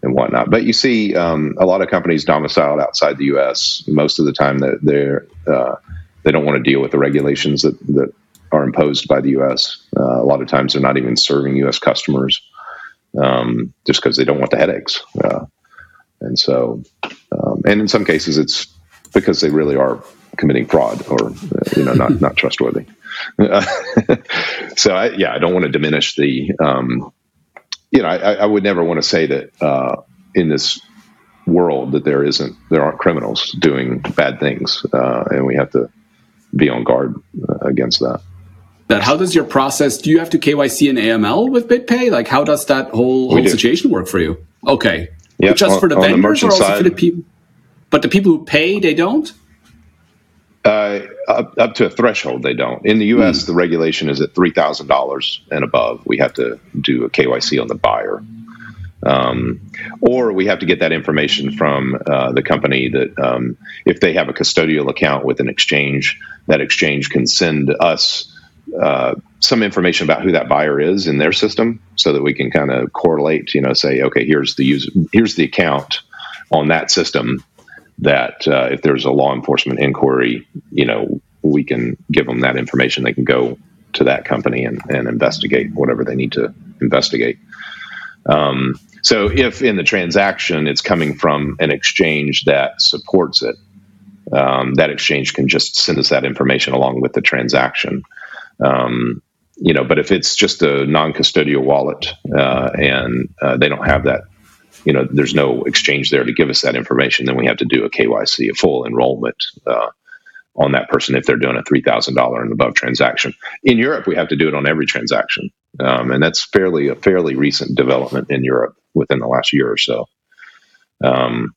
and whatnot. But you see um, a lot of companies domiciled outside the U.S. Most of the time that they're, uh, they don't want to deal with the regulations that that are imposed by the U.S. Uh, a lot of times they're not even serving U.S. customers um, just because they don't want the headaches. Uh, and so, um, and in some cases, it's because they really are committing fraud or you know not not trustworthy. so I, yeah, I don't want to diminish the. Um, you know, I, I, would never want to say that uh, in this world that there isn't there aren't criminals doing bad things, uh, and we have to be on guard uh, against that. That how does your process? Do you have to KYC and AML with BitPay? Like, how does that whole, whole situation work for you? Okay, yep. just on, for the vendors the or also side, for the people? But the people who pay, they don't. Uh, up, up to a threshold, they don't. In the U.S., mm. the regulation is at three thousand dollars and above. We have to do a KYC on the buyer, um, or we have to get that information from uh, the company that um, if they have a custodial account with an exchange, that exchange can send us uh, some information about who that buyer is in their system, so that we can kind of correlate. You know, say, okay, here's the user, here's the account on that system that uh, if there's a law enforcement inquiry, you know, we can give them that information. They can go to that company and, and investigate whatever they need to investigate. Um, so if in the transaction it's coming from an exchange that supports it, um, that exchange can just send us that information along with the transaction. Um, you know, but if it's just a non-custodial wallet uh, and uh, they don't have that you know, there's no exchange there to give us that information, then we have to do a KYC, a full enrollment uh, on that person if they're doing a three thousand dollar and above transaction. In Europe, we have to do it on every transaction, um, and that's fairly a fairly recent development in Europe within the last year or so. Um,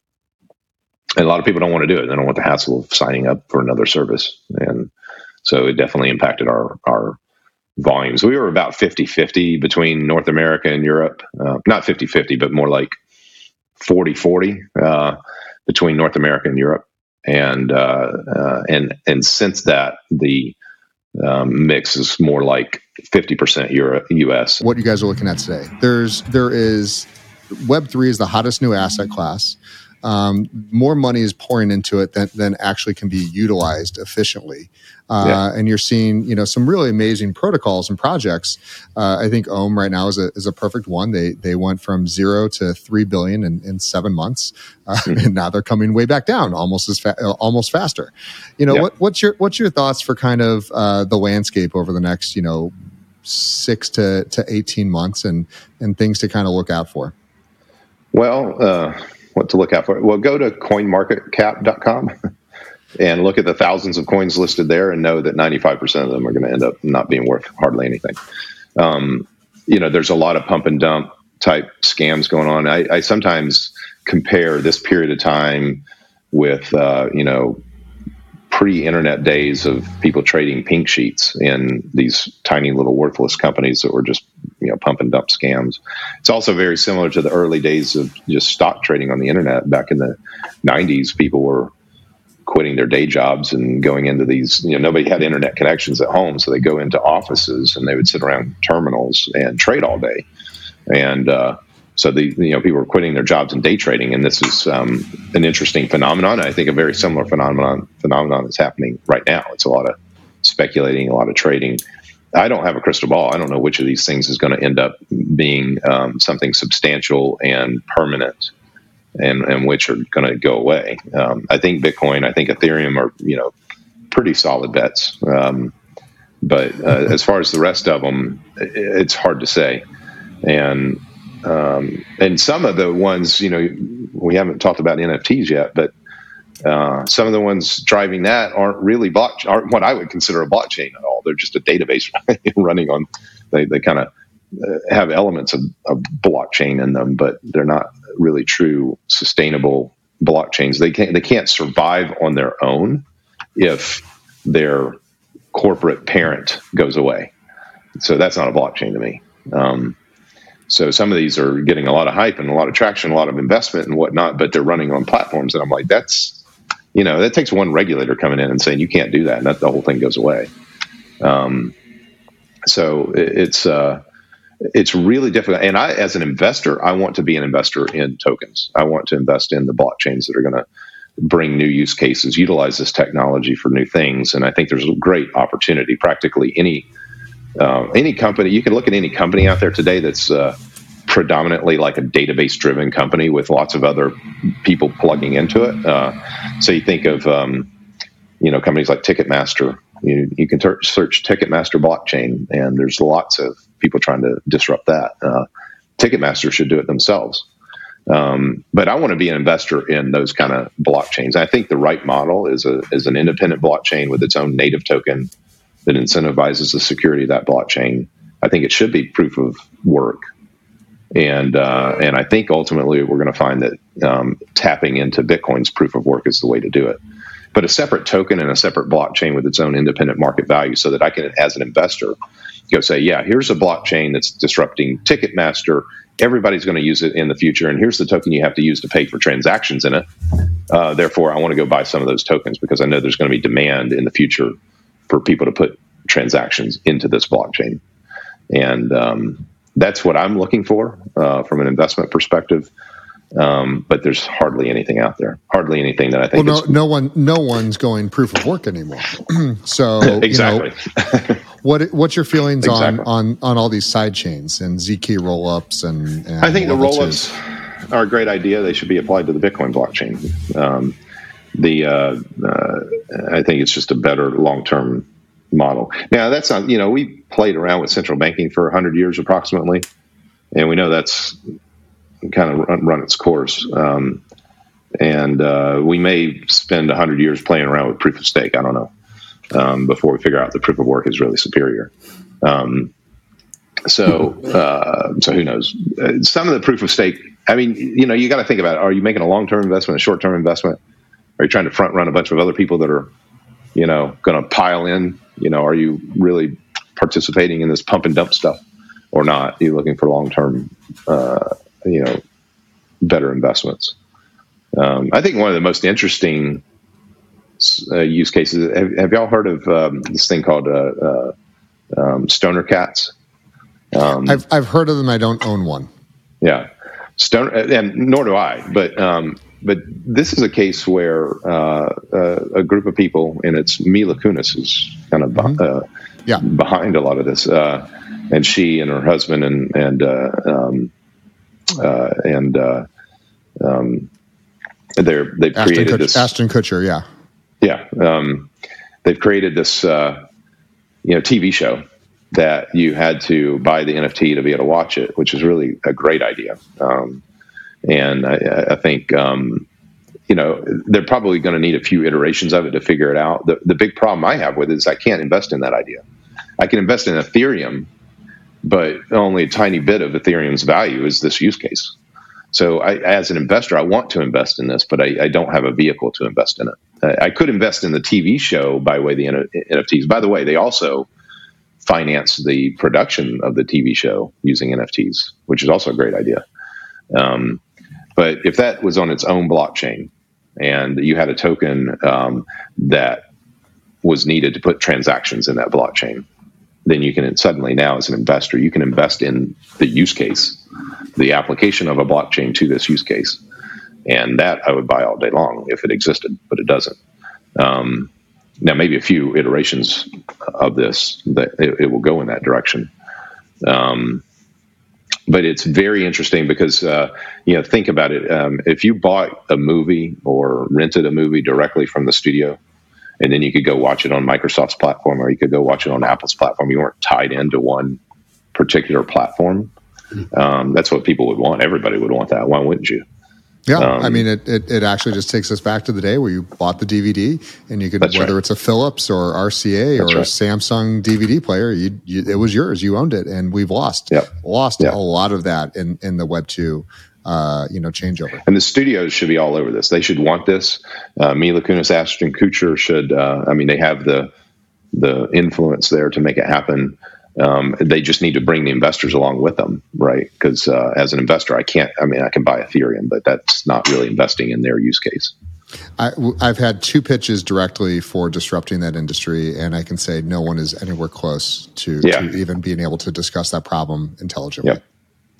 and a lot of people don't want to do it; they don't want the hassle of signing up for another service, and so it definitely impacted our our volumes. We were about 50 50 between North America and Europe. Uh, not 50 50, but more like 40 40 uh, between North America and Europe. And uh, uh, and and since that, the um, mix is more like 50% Europe, US. What you guys are looking at today, there's there is Web3 is the hottest new asset class um, more money is pouring into it than, than actually can be utilized efficiently. Uh, yeah. And you're seeing, you know, some really amazing protocols and projects. Uh, I think Ohm right now is a, is a perfect one. They they went from zero to three billion in, in seven months, uh, mm-hmm. and now they're coming way back down, almost as fa- almost faster. You know, yeah. what, what's your what's your thoughts for kind of uh, the landscape over the next, you know, six to to eighteen months, and and things to kind of look out for? Well uh, what to look out for. Well, go to coinmarketcap.com and look at the thousands of coins listed there and know that 95% of them are going to end up not being worth hardly anything. Um, you know, there's a lot of pump and dump type scams going on. I, I sometimes compare this period of time with, uh, you know, pre-internet days of people trading pink sheets in these tiny little worthless companies that were just you know pump and dump scams. It's also very similar to the early days of just stock trading on the internet back in the 90s. People were quitting their day jobs and going into these you know nobody had internet connections at home so they go into offices and they would sit around terminals and trade all day and uh, so the you know people are quitting their jobs and day trading, and this is um, an interesting phenomenon. I think a very similar phenomenon phenomenon is happening right now. It's a lot of speculating, a lot of trading. I don't have a crystal ball. I don't know which of these things is going to end up being um, something substantial and permanent, and and which are going to go away. Um, I think Bitcoin, I think Ethereum are you know pretty solid bets. Um, but uh, as far as the rest of them, it's hard to say. And um, and some of the ones, you know, we haven't talked about NFTs yet, but uh, some of the ones driving that aren't really block aren't what I would consider a blockchain at all. They're just a database running on. They they kind of uh, have elements of, of blockchain in them, but they're not really true sustainable blockchains. They can't they can't survive on their own if their corporate parent goes away. So that's not a blockchain to me. Um, so some of these are getting a lot of hype and a lot of traction, a lot of investment and whatnot, but they're running on platforms And I'm like, that's, you know, that takes one regulator coming in and saying you can't do that, and that the whole thing goes away. Um, so it's uh, it's really difficult. And I, as an investor, I want to be an investor in tokens. I want to invest in the blockchains that are going to bring new use cases, utilize this technology for new things. And I think there's a great opportunity. Practically any uh, any company, you can look at any company out there today that's uh, predominantly like a database driven company with lots of other people plugging into it. Uh, so you think of, um, you know, companies like Ticketmaster. You, you can ter- search Ticketmaster blockchain, and there's lots of people trying to disrupt that. Uh, Ticketmaster should do it themselves. Um, but I want to be an investor in those kind of blockchains. I think the right model is a is an independent blockchain with its own native token that incentivizes the security of that blockchain. I think it should be proof of work, and uh, and I think ultimately we're going to find that um, tapping into Bitcoin's proof of work is the way to do it. But a separate token and a separate blockchain with its own independent market value, so that I can, as an investor, go say, yeah, here's a blockchain that's disrupting Ticketmaster. Everybody's going to use it in the future, and here's the token you have to use to pay for transactions in it. Uh, therefore, I want to go buy some of those tokens because I know there's going to be demand in the future for people to put transactions into this blockchain. And um, that's what I'm looking for uh, from an investment perspective. Um, but there's hardly anything out there. Hardly anything that I think. Well, no, no one, no one's going proof of work anymore. so exactly. You know, what what's your feelings exactly. on, on on all these side chains and zk rollups and, and I think the rollups are a great idea. They should be applied to the Bitcoin blockchain. Um, the uh, uh, I think it's just a better long term model. Now that's not you know we played around with central banking for hundred years approximately, and we know that's kind of run, run its course. Um, and uh, we may spend hundred years playing around with proof of stake. I don't know um, before we figure out the proof of work is really superior. Um, so uh, so who knows? Uh, some of the proof of stake. I mean, you know, you got to think about: it. Are you making a long term investment, a short term investment? Are you trying to front run a bunch of other people that are, you know, going to pile in? You know, are you really participating in this pump and dump stuff or not? Are you looking for long term, uh, you know, better investments? Um, I think one of the most interesting uh, use cases. Have, have, y'all heard of um, this thing called uh, uh um, stoner cats? Um, I've I've heard of them. I don't own one. Yeah, stoner, and nor do I. But um, but this is a case where uh, uh, a group of people, and it's Mila Kunis is kind of mm-hmm. uh, yeah. behind a lot of this, uh, and she and her husband and and uh, um, uh, and um, they're they've Ashton created Kutcher, this Ashton Kutcher, yeah, yeah, um, they've created this you know TV show that you had to buy the NFT to be able to watch it, which is really a great idea. Um, and I, I think um, you know they're probably going to need a few iterations of it to figure it out. The the big problem I have with it is I can't invest in that idea. I can invest in Ethereum, but only a tiny bit of Ethereum's value is this use case. So, I, as an investor, I want to invest in this, but I, I don't have a vehicle to invest in it. I could invest in the TV show by way of the NFTs. By the way, they also finance the production of the TV show using NFTs, which is also a great idea. Um, but if that was on its own blockchain and you had a token um, that was needed to put transactions in that blockchain, then you can suddenly now, as an investor, you can invest in the use case, the application of a blockchain to this use case. And that I would buy all day long if it existed, but it doesn't. Um, now, maybe a few iterations of this that it, it will go in that direction. Um, but it's very interesting because uh, you know think about it. Um, if you bought a movie or rented a movie directly from the studio, and then you could go watch it on Microsoft's platform or you could go watch it on Apple's platform, you weren't tied into one particular platform. Mm-hmm. Um, that's what people would want. Everybody would want that. Why wouldn't you? Yeah, um, I mean, it, it, it, actually just takes us back to the day where you bought the DVD and you could, whether right. it's a Philips or RCA that's or right. a Samsung DVD player, you, you, it was yours. You owned it, and we've lost yep. lost yep. a lot of that in in the Web two. Uh, you know, changeover. And the studios should be all over this. They should want this. Uh, Mila Kunis, Ashton Kutcher should. Uh, I mean, they have the the influence there to make it happen. Um, they just need to bring the investors along with them, right? Because uh, as an investor, I can't. I mean, I can buy Ethereum, but that's not really investing in their use case. I, have had two pitches directly for disrupting that industry, and I can say no one is anywhere close to, yeah. to even being able to discuss that problem intelligently. Yep.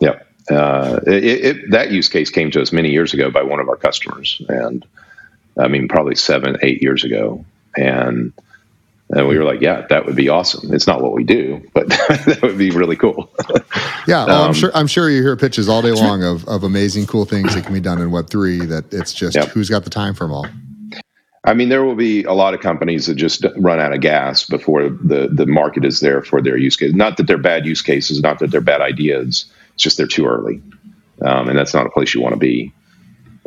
Yep. Uh, it, it, that use case came to us many years ago by one of our customers, and I mean, probably seven, eight years ago, and and we were like, yeah, that would be awesome. It's not what we do, but that would be really cool. yeah, well, um, I'm sure. I'm sure you hear pitches all day long of, of amazing, cool things that can be done in Web three. That it's just yep. who's got the time for them all. I mean, there will be a lot of companies that just run out of gas before the the market is there for their use case. Not that they're bad use cases, not that they're bad ideas. It's just they're too early, um, and that's not a place you want to be.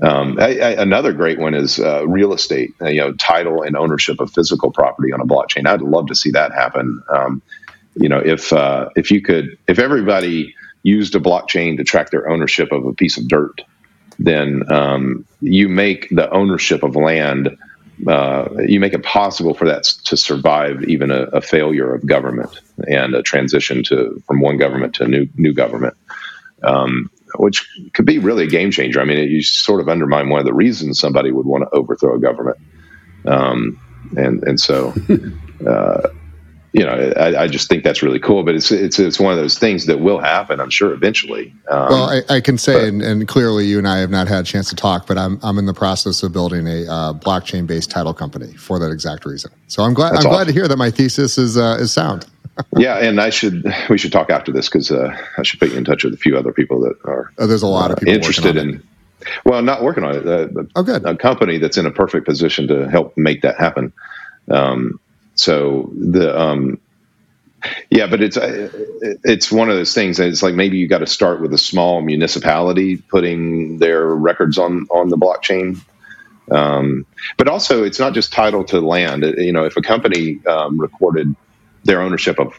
Um, I, I, another great one is uh, real estate. Uh, you know, title and ownership of physical property on a blockchain. I'd love to see that happen. Um, you know, if uh, if you could, if everybody used a blockchain to track their ownership of a piece of dirt, then um, you make the ownership of land. Uh, you make it possible for that to survive even a, a, failure of government and a transition to from one government to a new new government. Um, which could be really a game changer. I mean, it, you sort of undermine one of the reasons somebody would want to overthrow a government. Um, and and so, uh, you know, I, I, just think that's really cool. But it's it's it's one of those things that will happen, I'm sure, eventually. Um, well, I, I, can say, but, and, and, clearly, you and I have not had a chance to talk, but I'm I'm in the process of building a uh, blockchain based title company for that exact reason. So I'm glad I'm awesome. glad to hear that my thesis is uh, is sound yeah, and I should we should talk after this because uh, I should put you in touch with a few other people that are. Oh, there's a lot uh, of people interested in. Well, not working on it. Uh, oh, good. A company that's in a perfect position to help make that happen. Um, so the um, yeah, but it's uh, it's one of those things. It's like maybe you got to start with a small municipality putting their records on on the blockchain. Um, but also, it's not just title to land. You know, if a company um, recorded their ownership of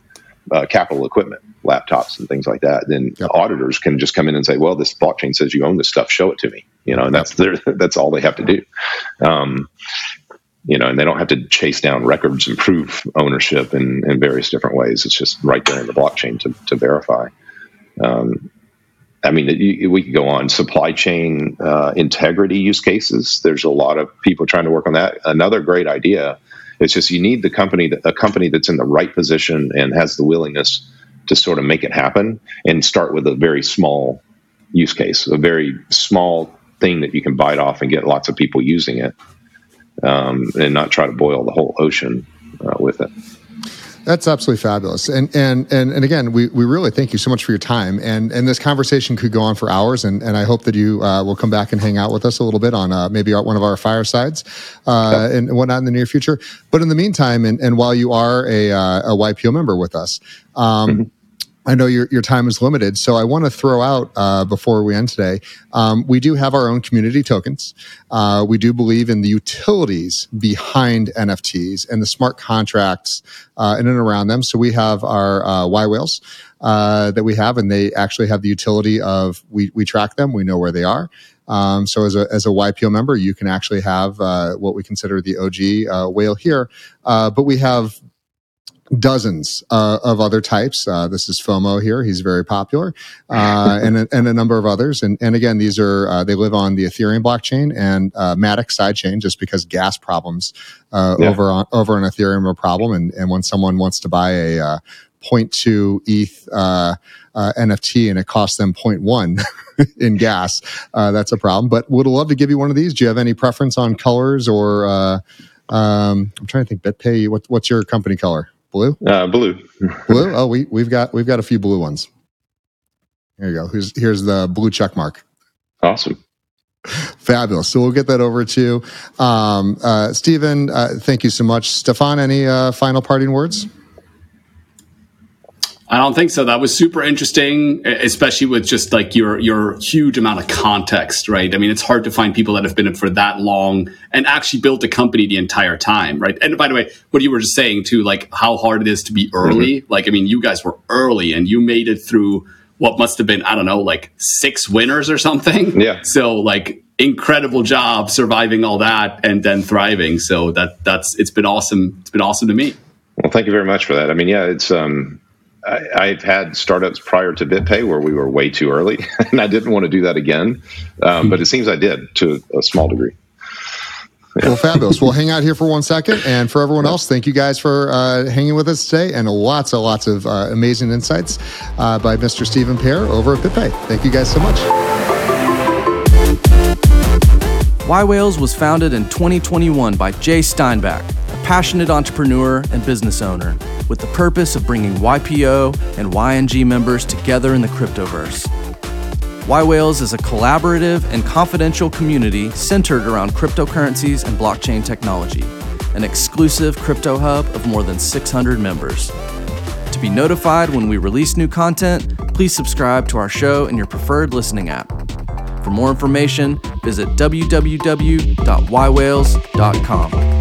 uh, capital equipment, laptops and things like that, then yep. auditors can just come in and say, "Well, this blockchain says you own this stuff. Show it to me." You know, and that's their, that's all they have to do. Um, you know, and they don't have to chase down records and prove ownership in, in various different ways. It's just right there in the blockchain to, to verify. Um, I mean, we could go on supply chain uh, integrity use cases. There's a lot of people trying to work on that. Another great idea it's just you need the company, a company that's in the right position and has the willingness to sort of make it happen and start with a very small use case, a very small thing that you can bite off and get lots of people using it, um, and not try to boil the whole ocean uh, with it. That's absolutely fabulous. And and and, and again, we, we really thank you so much for your time. And and this conversation could go on for hours. And, and I hope that you uh, will come back and hang out with us a little bit on uh, maybe one of our firesides uh, yeah. and whatnot in the near future. But in the meantime, and, and while you are a, uh, a YPO member with us, um, mm-hmm I know your, your time is limited, so I want to throw out uh, before we end today. Um, we do have our own community tokens. Uh, we do believe in the utilities behind NFTs and the smart contracts uh, in and around them. So we have our uh, yWhales uh, that we have, and they actually have the utility of we we track them, we know where they are. Um, so as a as a YPO member, you can actually have uh, what we consider the OG whale here, but we have dozens uh, of other types. Uh, this is FOMO here; he's very popular, uh, and a, and a number of others. And and again, these are uh, they live on the Ethereum blockchain and uh, Matic sidechain, just because gas problems uh, yeah. over on over on Ethereum are a problem. And and when someone wants to buy a uh, 0.2 ETH NFT and it costs them 0.1 in gas, that's a problem. But would love to give you one of these. Do you have any preference on colors or? Um, I'm trying to think. BitPay. What, what's your company color? Blue? Uh, blue. blue? Oh, we we've got we've got a few blue ones. Here you go. Here's here's the blue check mark. Awesome. Fabulous. So we'll get that over to you. Um, uh, Stephen, uh, thank you so much. Stefan, any uh, final parting words? I don't think so. That was super interesting, especially with just like your your huge amount of context, right? I mean, it's hard to find people that have been in for that long and actually built a company the entire time, right? And by the way, what you were just saying too, like how hard it is to be early. Mm-hmm. Like, I mean, you guys were early and you made it through what must have been, I don't know, like six winners or something. Yeah. So like incredible job surviving all that and then thriving. So that that's it's been awesome. It's been awesome to me. Well, thank you very much for that. I mean, yeah, it's um I, have had startups prior to BitPay where we were way too early, and I didn't want to do that again. Um, but it seems I did to a small degree. Yeah. Well, fabulous. we'll hang out here for one second. And for everyone else, thank you guys for uh, hanging with us today and lots and lots of uh, amazing insights uh, by Mr. Stephen Pair over at BitPay. Thank you guys so much. yWhales was founded in 2021 by Jay Steinbach, a passionate entrepreneur and business owner with the purpose of bringing YPO and YNG members together in the cryptoverse. yWhales is a collaborative and confidential community centered around cryptocurrencies and blockchain technology, an exclusive crypto hub of more than 600 members. To be notified when we release new content, please subscribe to our show in your preferred listening app. For more information, visit www.ywhales.com.